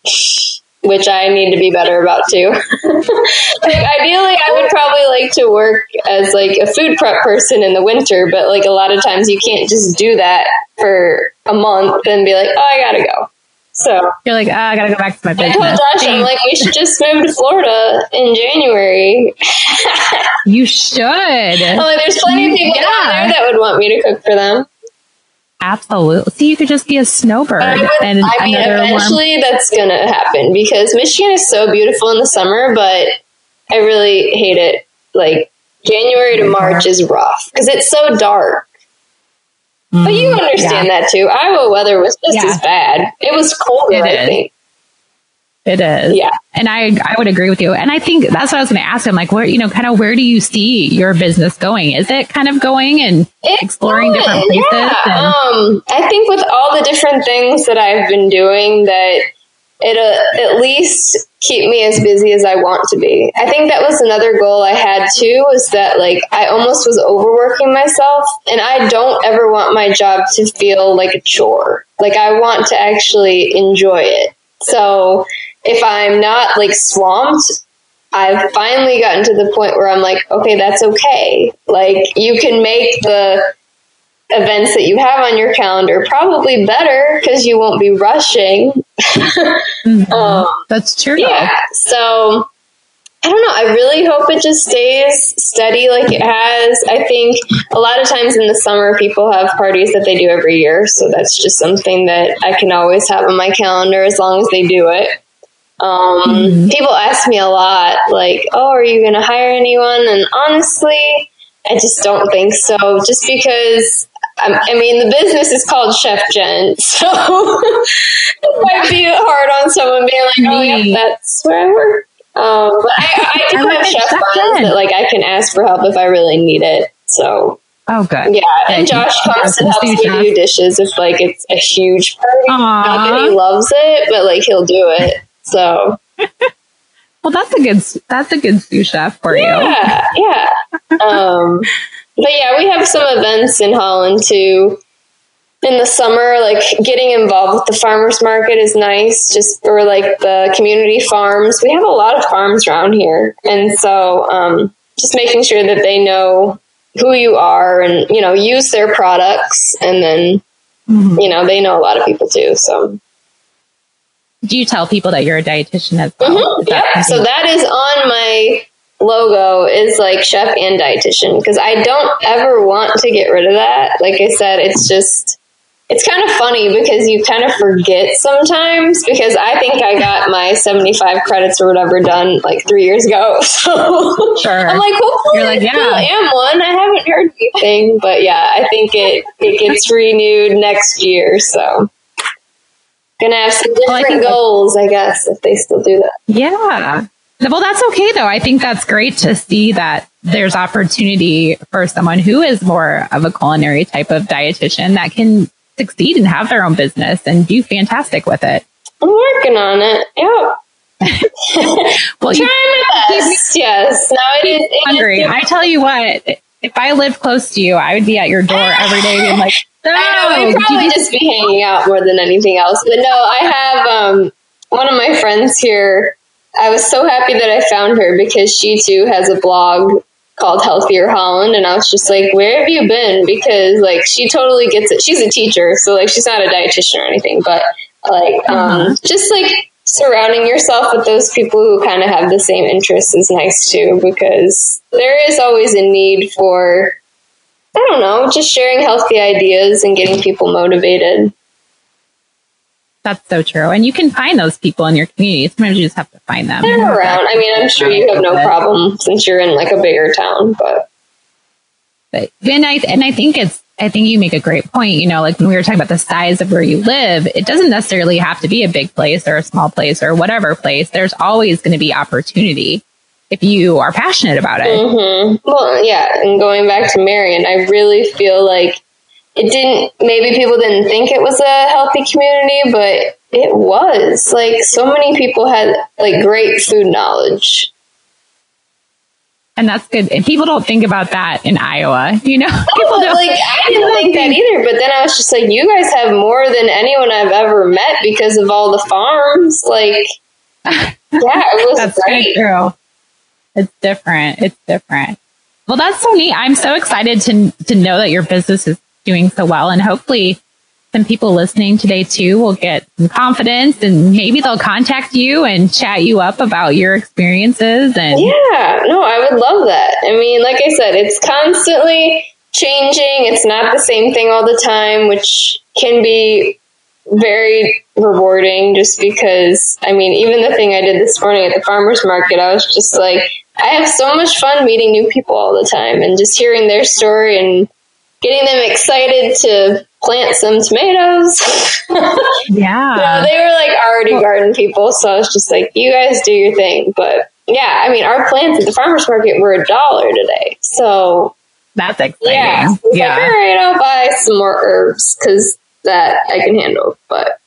which I need to be better about too. like ideally, I would probably like to work as like a food prep person in the winter, but like a lot of times you can't just do that for a month and be like, oh, I gotta go. So you're like, oh, I gotta go back to my business. I told Josh, I'm like, we should just move to Florida in January. you should. I'm like, there's plenty of people yeah. out there that would want me to cook for them. Absolutely. See, you could just be a snowbird. I, would, and I mean, eventually warm- that's going to happen because Michigan is so beautiful in the summer, but I really hate it. Like January to March is rough because it's so dark. But you Mm, understand yeah. that too. Iowa weather was just Yeah. as bad. It was colder, It I think. It is. Yeah. And I, I would agree with you. And I think that's what I was going to ask him. Like, where, you know, kind of where do you see your business going? Is it kind of going and It's exploring different places? Yeah. And, Um, I think with all the different things that I've been doing, that it'll at least keep me as busy as I want to be. I think that was another goal I had too. Was that like I almost was overworking myself, and I don't ever want my job to feel like a chore. Like I want to actually enjoy it. So if I'm not like swamped, I've finally gotten to the point where I'm like, okay, that's okay. Like you can make the events that you have on your calendar probably better because you won't be rushing. Mhm. Um, that's true. yeah. So I don't know. I really hope it just stays steady like it has. I think a lot of times in the summer, people have parties that they do every year. So that's just something that I can always have on my calendar as long as they do it. Um, Mhm. People ask me a lot, like, oh, are you going to hire anyone? And honestly, I just don't think so. Just because, um, I mean, the business is called Chef Jen, so it might be hard on someone being like, oh, yeah, that's where I work. Um, but I, I do I have chef friends that like I can ask for help if I really need it. So Oh, good. yeah, and Josh comes and helps me do dishes if like it's a huge party. Not that he loves it, but like he'll do it. So Well, that's a good, that's a good sous chef for you. yeah, yeah. Um, but yeah, we have some events in Holland too. In the summer, like getting involved with the farmers market is nice, just for like the community farms. We have a lot of farms around here, and so um, just making sure that they know who you are and you know use their products, and then Mhm. you know they know a lot of people too. So Do you tell people that you're a dietitian as well? Mhm, that yeah. So that is on my logo is like chef and dietitian because I don't ever want to get rid of that. Like I said, it's just it's kind of funny because you kind of forget sometimes because I think I got my 75 credits or whatever done like three years ago. So Sure. I'm like, hopefully You're like, yeah. I still am one. I haven't heard anything, but yeah, I think it, it gets renewed next year. So gonna have some I different think that- goals, I guess, if they still do that. Yeah. Well, that's okay though. I think that's great to see that there's opportunity for someone who is more of a culinary type of dietitian that can succeed and have their own business and do fantastic with it. I'm working on it. Yeah. Well, you Trying my best. Yes. No, it is. it is hungry. I tell you what, if I lived close to you, I would be at your door every day being like, I know, we'd could you probably just be hanging out more than anything else. But no, I have um, one of my friends here. I was so happy that I found her because she too has a blog called Healthier Holland, and I was just like, "Where have you been?" Because like she totally gets it. She's a teacher, so like she's not a dietitian or anything, but like um, Uh-huh. just like surrounding yourself with those people who kind of have the same interests is nice too, because there is always a need for I don't know, just sharing healthy ideas and getting people motivated. That's so true. And you can find those people in your community. Sometimes you just have to find them. They're around. I mean, I'm sure you have no problem since you're in like a bigger town, but But and I and I think it's I think you make a great point. You know, like when we were talking about the size of where you live, it doesn't necessarily have to be a big place or a small place or whatever place. There's always going to be opportunity if you are passionate about it. hmm well, yeah. And going back to Marion, I really feel like it didn't. Maybe people didn't think it was a healthy community, but it was. Like so many people had like great food knowledge. And that's good. And people don't think about that in Iowa. You know, people don't. like I didn't think that either, but then I was just like, you guys have more than anyone I've ever met because of all the farms. Like, yeah, it was That's so great. true. It's different. It's different. Well, that's so neat. I'm so excited to to know that your business is doing so well, and hopefully, some people listening today too will get some confidence, and maybe they'll contact you and chat you up about your experiences. And Yeah, no, I would love that. I mean, like I said, it's constantly changing. It's not the same thing all the time, which can be very rewarding just because, I mean, even the thing I did this morning at the farmer's market, I was just like, I have so much fun meeting new people all the time and just hearing their story and getting them excited to plant some tomatoes. yeah. they were like already garden people, so I was just like, you guys do your thing. But yeah, I mean, our plants at the farmer's market were a dollar today. So that's exciting. Yeah. yeah. Like, all right, I'll buy some more herbs because that I can handle. But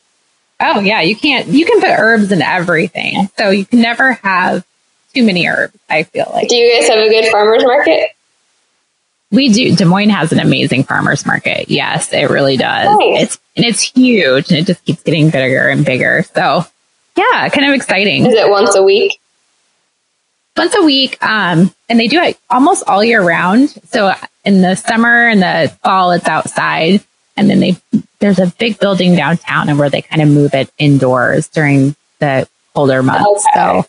oh yeah, you can't. You can put herbs in everything, so you can never have too many herbs. I feel like. Do you guys have a good farmers market? We do. Des Moines has an amazing farmers market. Yes, it really does. Nice. It's and it's huge, and it just keeps getting bigger and bigger. So yeah, kind of exciting. Is it once a week? once a week. Um, and they do it almost all year round. So in the summer and the fall, it's outside. And then they, there's a big building downtown and where they kind of move it indoors during the colder months. Okay. So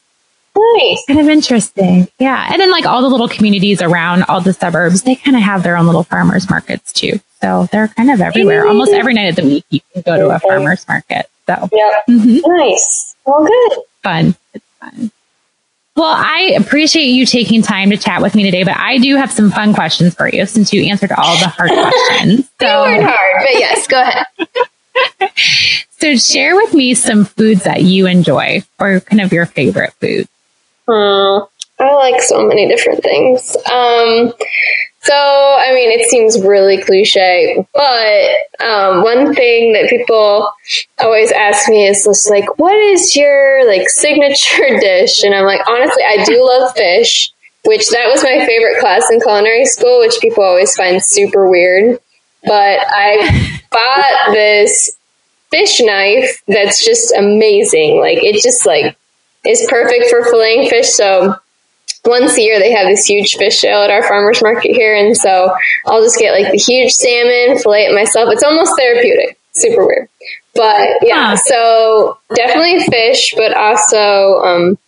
nice. Kind of interesting. Yeah. And then like all the little communities around all the suburbs, they kind of have their own little farmers markets too. So they're kind of everywhere. Almost every night of the week, you can go to a farmer's market. So, yeah. Mm-hmm. Nice. Well, good. Fun. It's fun. Well, I appreciate you taking time to chat with me today, but I do have some fun questions for you since you answered all the hard questions. So. they weren't hard, but yes, go ahead. so share with me some foods that you enjoy or kind of your favorite foods. Hmm. I like so many different things. Um, so, I mean, it seems really cliche, but um, one thing that people always ask me is just like, what is your like signature dish? And I'm like, honestly, I do love fish, which that was my favorite class in culinary school, which people always find super weird. But I bought this fish knife that's just amazing. Like, it just like is perfect for filleting fish. So once a year they have this huge fish sale at our farmers market here and so I'll just get like the huge salmon, fillet it myself. It's almost therapeutic. Super weird. But yeah, so definitely fish, but also um,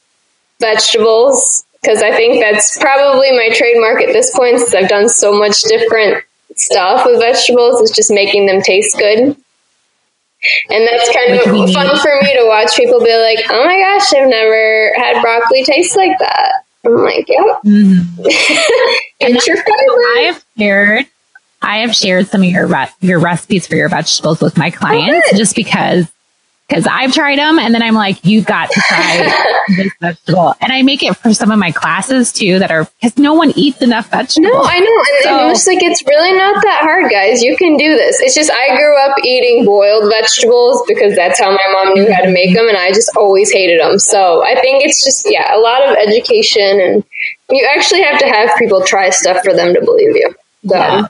vegetables because I think that's probably my trademark at this point since I've done so much different stuff with vegetables is just making them taste good. And that's kind of fun for me to watch people be like, oh my gosh, I've never had broccoli taste like that. I'm like, yeah. Mm-hmm. I have shared, I have shared some of your re- your recipes for your vegetables with my clients, oh, just because because I've tried them and then I'm like, "You've got to try this vegetable. And I make it for some of my classes too that are, because no one eats enough vegetables. No, I know. And, so, and it's like, it's really not that hard, guys. You can do this. It's just, I grew up eating boiled vegetables because that's how my mom knew how to make them. And I just always hated them. So I think it's just, yeah, a lot of education and you actually have to have people try stuff for them to believe you. So. Yeah.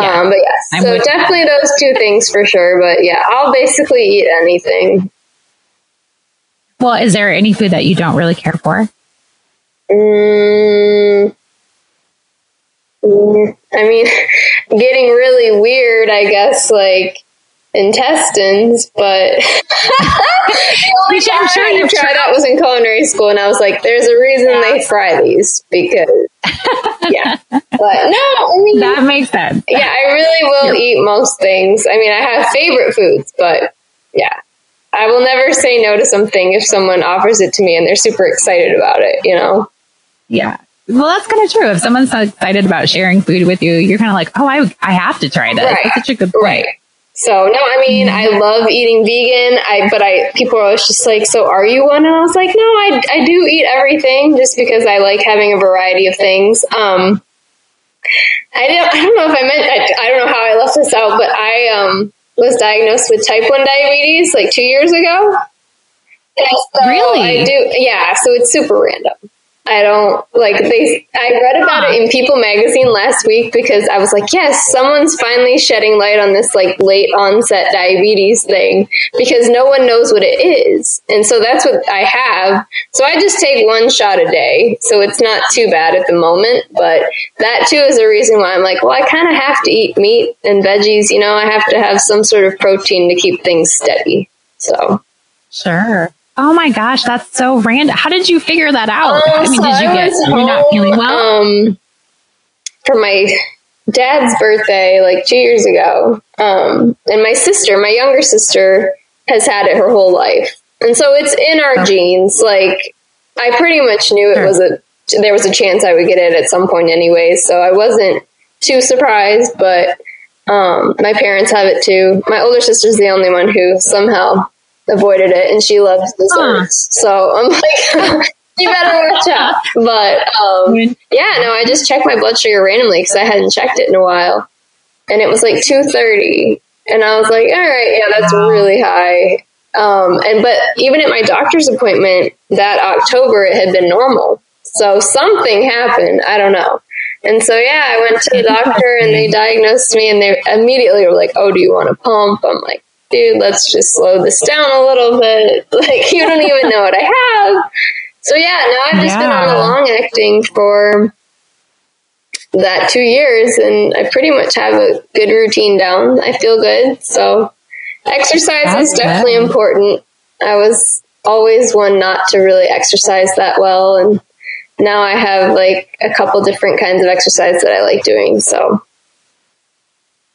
Yeah. Um, but yes, I'm so definitely that. those two things for sure. But yeah, I'll basically eat anything. Well, is there any food that you don't really care for? Mm, mm I mean, getting really weird, I guess, like intestines, but which I'm sure you've tried that was in culinary school, and I was like, "There's a reason yeah. they fry these because yeah." But no, I mean that makes sense. Yeah, I really will eat most things. I mean, I have favorite foods, but yeah, I will never say no to something if someone offers it to me and they're super excited about it. You know? Yeah. Well, that's kind of true. If someone's so excited about sharing food with you, you're kind of like, oh, I, I have to try this. Right. That's such a good point. Right. So no, I mean, I love eating vegan. I, but I, people are always just like, so are you one? And I was like, no, I, I do eat everything just because I like having a variety of things. Um, I don't, I don't know if I meant, I, I don't know how I left this out, but I, um, was diagnosed with type 1 diabetes like two years ago. So really? I do, yeah, so it's super random. I don't like they. I read about it in People magazine last week because I was like, yes, someone's finally shedding light on this like late onset diabetes thing because no one knows what it is. And so that's what I have. So I just take one shot a day. So it's not too bad at the moment, but that too is a reason why I'm like, well, I kind of have to eat meat and veggies. You know, I have to have some sort of protein to keep things steady. So. Sure. Oh my gosh, that's so random. How did you figure that out? I mean, so did you get home, you're not feeling well? Um, for my dad's birthday, like two years ago, um, and my sister, my younger sister, has had it her whole life, and so it's in our oh. genes. Like, I pretty much knew it was a there was a chance I would get it at some point anyway. So I wasn't too surprised, but um, my parents have it too. My older sister's the only one who somehow avoided it, and she loves desserts. Huh. So I'm like, you better watch out. But um, yeah, no, I just checked my blood sugar randomly because I hadn't checked it in a while, and it was like two thirty, and I was like, all right, yeah, that's really high. Um, and but even at my doctor's appointment that October, it had been normal. So something happened. I don't know. And so yeah, I went to the doctor and they diagnosed me, and they immediately were like, "Oh, do you want a pump?" I'm like, "Dude, let's just slow this down a little bit. Like you don't even know what I have." So yeah, now I've just yeah. been on the long acting for that two years, and I pretty much have a good routine down. I feel good, so exercise That's is definitely good. important. I was always one not to really exercise that well, and now I have like a couple different kinds of exercise that I like doing. So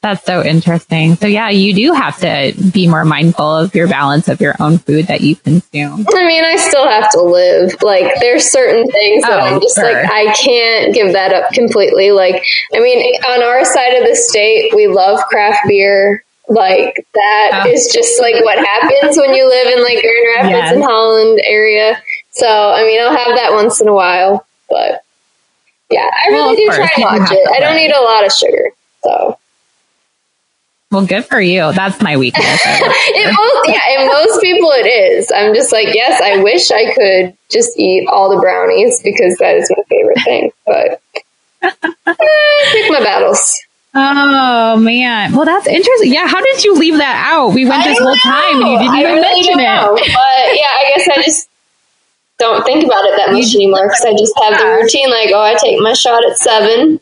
that's so interesting. So yeah, you do have to be more mindful of your balance of your own food that you consume. I mean, I still have to live. Like there's certain things that oh, I'm just sure. like I can't give that up completely. Like I mean, on our side of the state, we love craft beer. Like that oh. is just like what happens when you live in like Grand Rapids yes. and Holland area. So I mean, I'll have that once in a while, but yeah, I really well, do try and watch it. I don't eat a lot of sugar, so. Well, good for you. That's my weakness. it most, yeah, and most people it is. I'm just like, yes, I wish I could just eat all the brownies because that is my favorite thing. But eh, pick my battles. Oh man. Well, that's interesting. Yeah. How did you leave that out? We went this whole time and you didn't even really mention it. Know. But yeah, I guess I just don't think about it that much anymore because I just have the routine like, oh, I take my shot at seven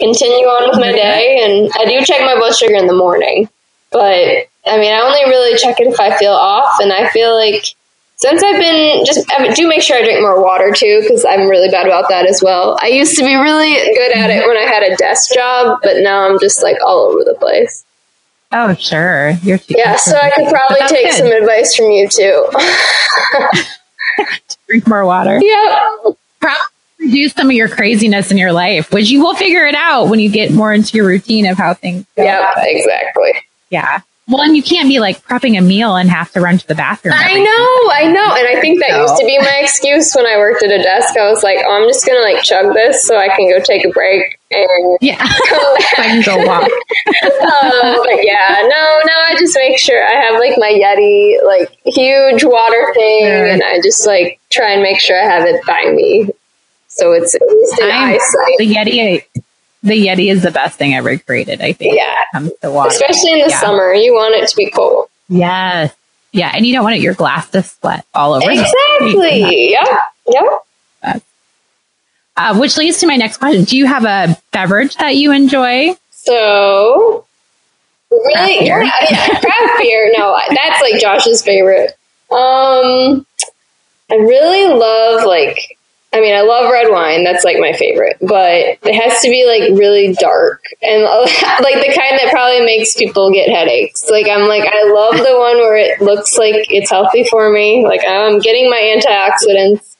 continue on with my day. And I do check my blood sugar in the morning, but I mean, I only really check it if I feel off. And I feel like since I've been just, I do make sure I drink more water too, because I'm really bad about that as well. I used to be really good at it when I had a desk job, but now I'm just like all over the place. Oh, sure. You're too yeah, so I could probably take good. some advice from you too. drink more water. Yep. Probably reduce some of your craziness in your life, which you will figure it out when you get more into your routine of how things go. Yeah, exactly. Yeah. Well, and you can't be like prepping a meal and have to run to the bathroom. I know, I know. And I think that used to be my excuse when I worked at a desk. I was like, oh, I'm just going to like chug this so I can go take a break and yeah, I can go walk. um, but yeah, no, no, I just make sure I have like my Yeti, like huge water thing, sure. and I just like try and make sure I have it by me so it's, it's an eyesight. The Yeti, the Yeti is the best thing ever created. I think. Yeah. comes to water, especially in the yeah. summer, you want it to be cold. Yes. Yeah, and you don't want it, your glass to sweat all over. Exactly. Yeah. Yeah. Uh, which leads to my next question. Do you have a beverage that you enjoy? So, really, yeah, yeah, craft beer. No, that's like Josh's favorite. Um, I really love like I mean, I love red wine. That's like my favorite, but it has to be like really dark and like the kind that probably makes people get headaches. Like I'm like, I love the one where it looks like it's healthy for me. Like I'm getting my antioxidants.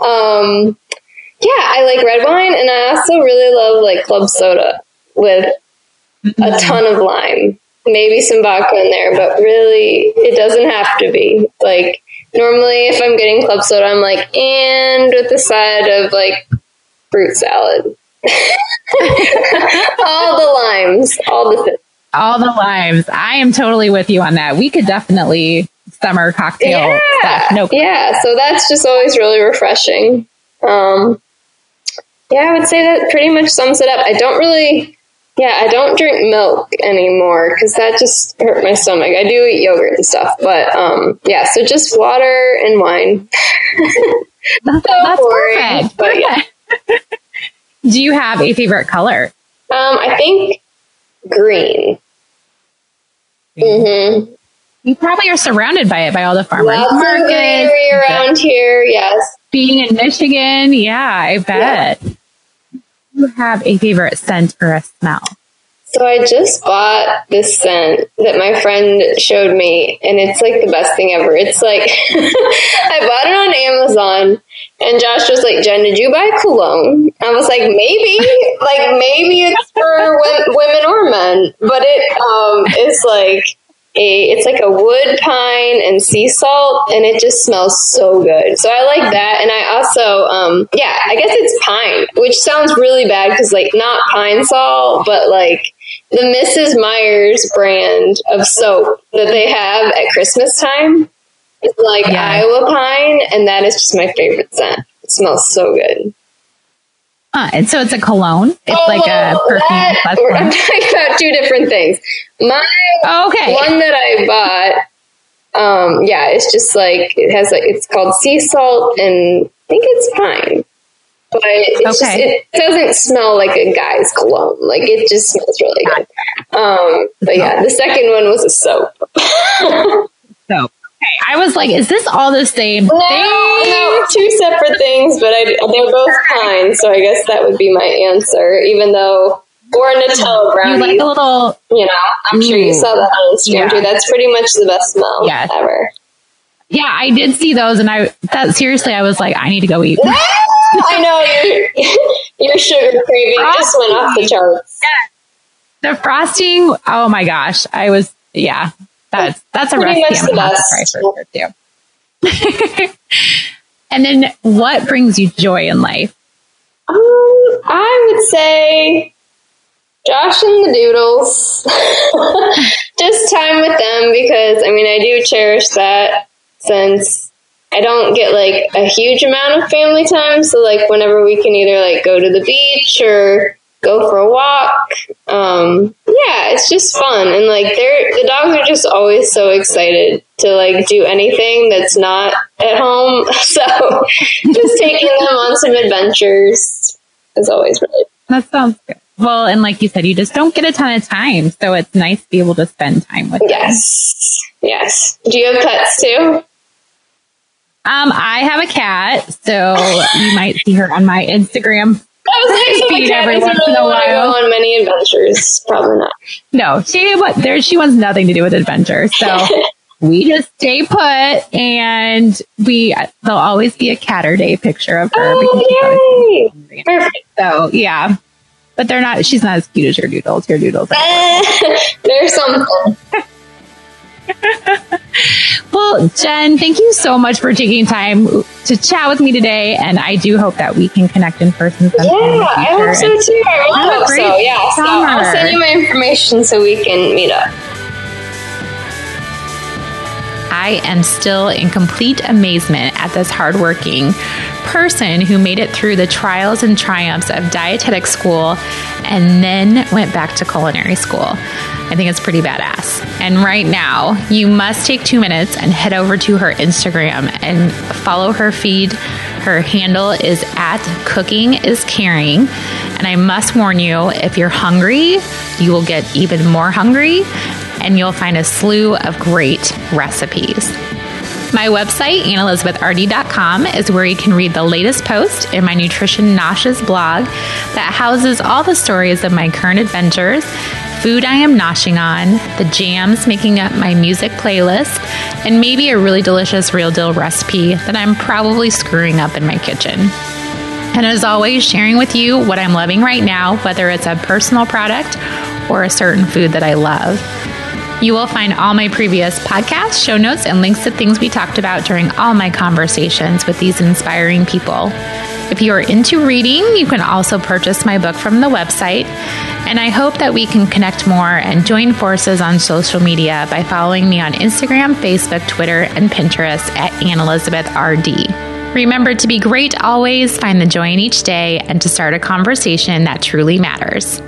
Um, yeah, I like red wine and I also really love like club soda with a mm-hmm. ton of lime. Maybe some vodka in there, but really it doesn't have to be. Like normally if I'm getting club soda, I'm like, and with the side of like fruit salad. all the limes, all the all the limes. I am totally with you on that. We could definitely summer cocktail yeah. stuff. No, yeah. So that's just always really refreshing. Um, yeah, I would say that pretty much sums it up. I don't really yeah, I don't drink milk anymore because that just hurt my stomach. I do eat yogurt and stuff, but um, yeah, so just water and wine. that's, so that's boring, perfect. But yeah. do you have a favorite color? Um, I think green. Mm-hmm. You probably are surrounded by it by all the farmers Lots markets around here. Yes, being in Michigan, yeah, I bet. Yeah you have a favorite scent or a smell? So I just bought this scent that my friend showed me, and it's like the best thing ever. It's like I bought it on Amazon, And Josh was like, Jen, did you buy cologne? I was like, maybe, like maybe it's for women or men, but it um, is like a, it's like a wood pine and sea salt, and it just smells so good. So I like that, and I also, um, yeah, I guess it's pine, which sounds really bad because like not pine salt, but like the Mrs. Meyer's brand of soap that they have at Christmas time. It's like yeah. Iowa pine, and that is just my favorite scent. It smells so good. Huh, and so it's a cologne. It's oh, like a perfume. That, I'm talking about two different things. My oh, okay. one that I bought, um, yeah, it's just like it has like it's called sea salt, and I think it's pine. But it's okay. just, it doesn't smell like a guy's cologne. Like it just smells really good. Um, but yeah, the second one was a soap. soap. I was like, is this all the same no, thing? No, two separate things, but I, they're both pine, so I guess that would be my answer, even though or Nutella brownie. You like a little, you know. I'm sure you mm. saw that on Instagram yeah. too. That's pretty much the best smell yes. ever. Yeah, I did see those, and I that seriously, I was like, I need to go eat. I know your your sugar craving just went off the charts. Yeah. The frosting, oh my gosh, I was yeah, that's that's a recipe I'm gonna try for too. and then, what brings you joy in life? Um, I would say Josh and the Doodles. Just time with them because I mean I do cherish that since I don't get like a huge amount of family time. So like whenever we can either like go to the beach or go for a walk. Um, yeah, it's just fun. And like they're, the dogs are just always so excited to like do anything that's not at home. So just taking them on some adventures is always really That sounds good. Well, and like you said, you just don't get a ton of time. So it's nice to be able to spend time with Yes. Them. Yes. Do you have pets too? Um, I have a cat, so you might see her on my Instagram I was like, so every once in a while. Go on many adventures. Probably not. No, she what there. She wants nothing to do with adventure. So we just stay put, and we there'll always be a Catter Day picture of her. Oh, yay! Perfect. So yeah, but they're not. She's not as cute as your doodles. Your doodles. Are there's something. well, Jen, thank you so much for taking time to chat with me today. And I do hope that we can connect in person. Yeah, I hope so too. I hope so. Yeah. So I'll send you my information so we can meet up. I am still in complete amazement at this hardworking person who made it through the trials and triumphs of dietetic school and then went back to culinary school. I think it's pretty badass. And right now, you must take two minutes and head over to her Instagram and follow her feed. Her handle is at cooking is caring. And I must warn you if you're hungry, you will get even more hungry and you'll find a slew of great recipes. My website, AnnElizabethRD.com, is where you can read the latest post in my Nutrition Noshes blog that houses all the stories of my current adventures, food I am noshing on, the jams making up my music playlist, and maybe a really delicious real deal recipe that I'm probably screwing up in my kitchen. And as always, sharing with you what I'm loving right now, whether it's a personal product or a certain food that I love. You will find all my previous podcasts, show notes, and links to things we talked about during all my conversations with these inspiring people. If you are into reading, you can also purchase my book from the website. And I hope that we can connect more and join forces on social media by following me on Instagram, Facebook, Twitter, and Pinterest at Anne Elizabeth RD. Remember to be great always, find the joy in each day, and to start a conversation that truly matters.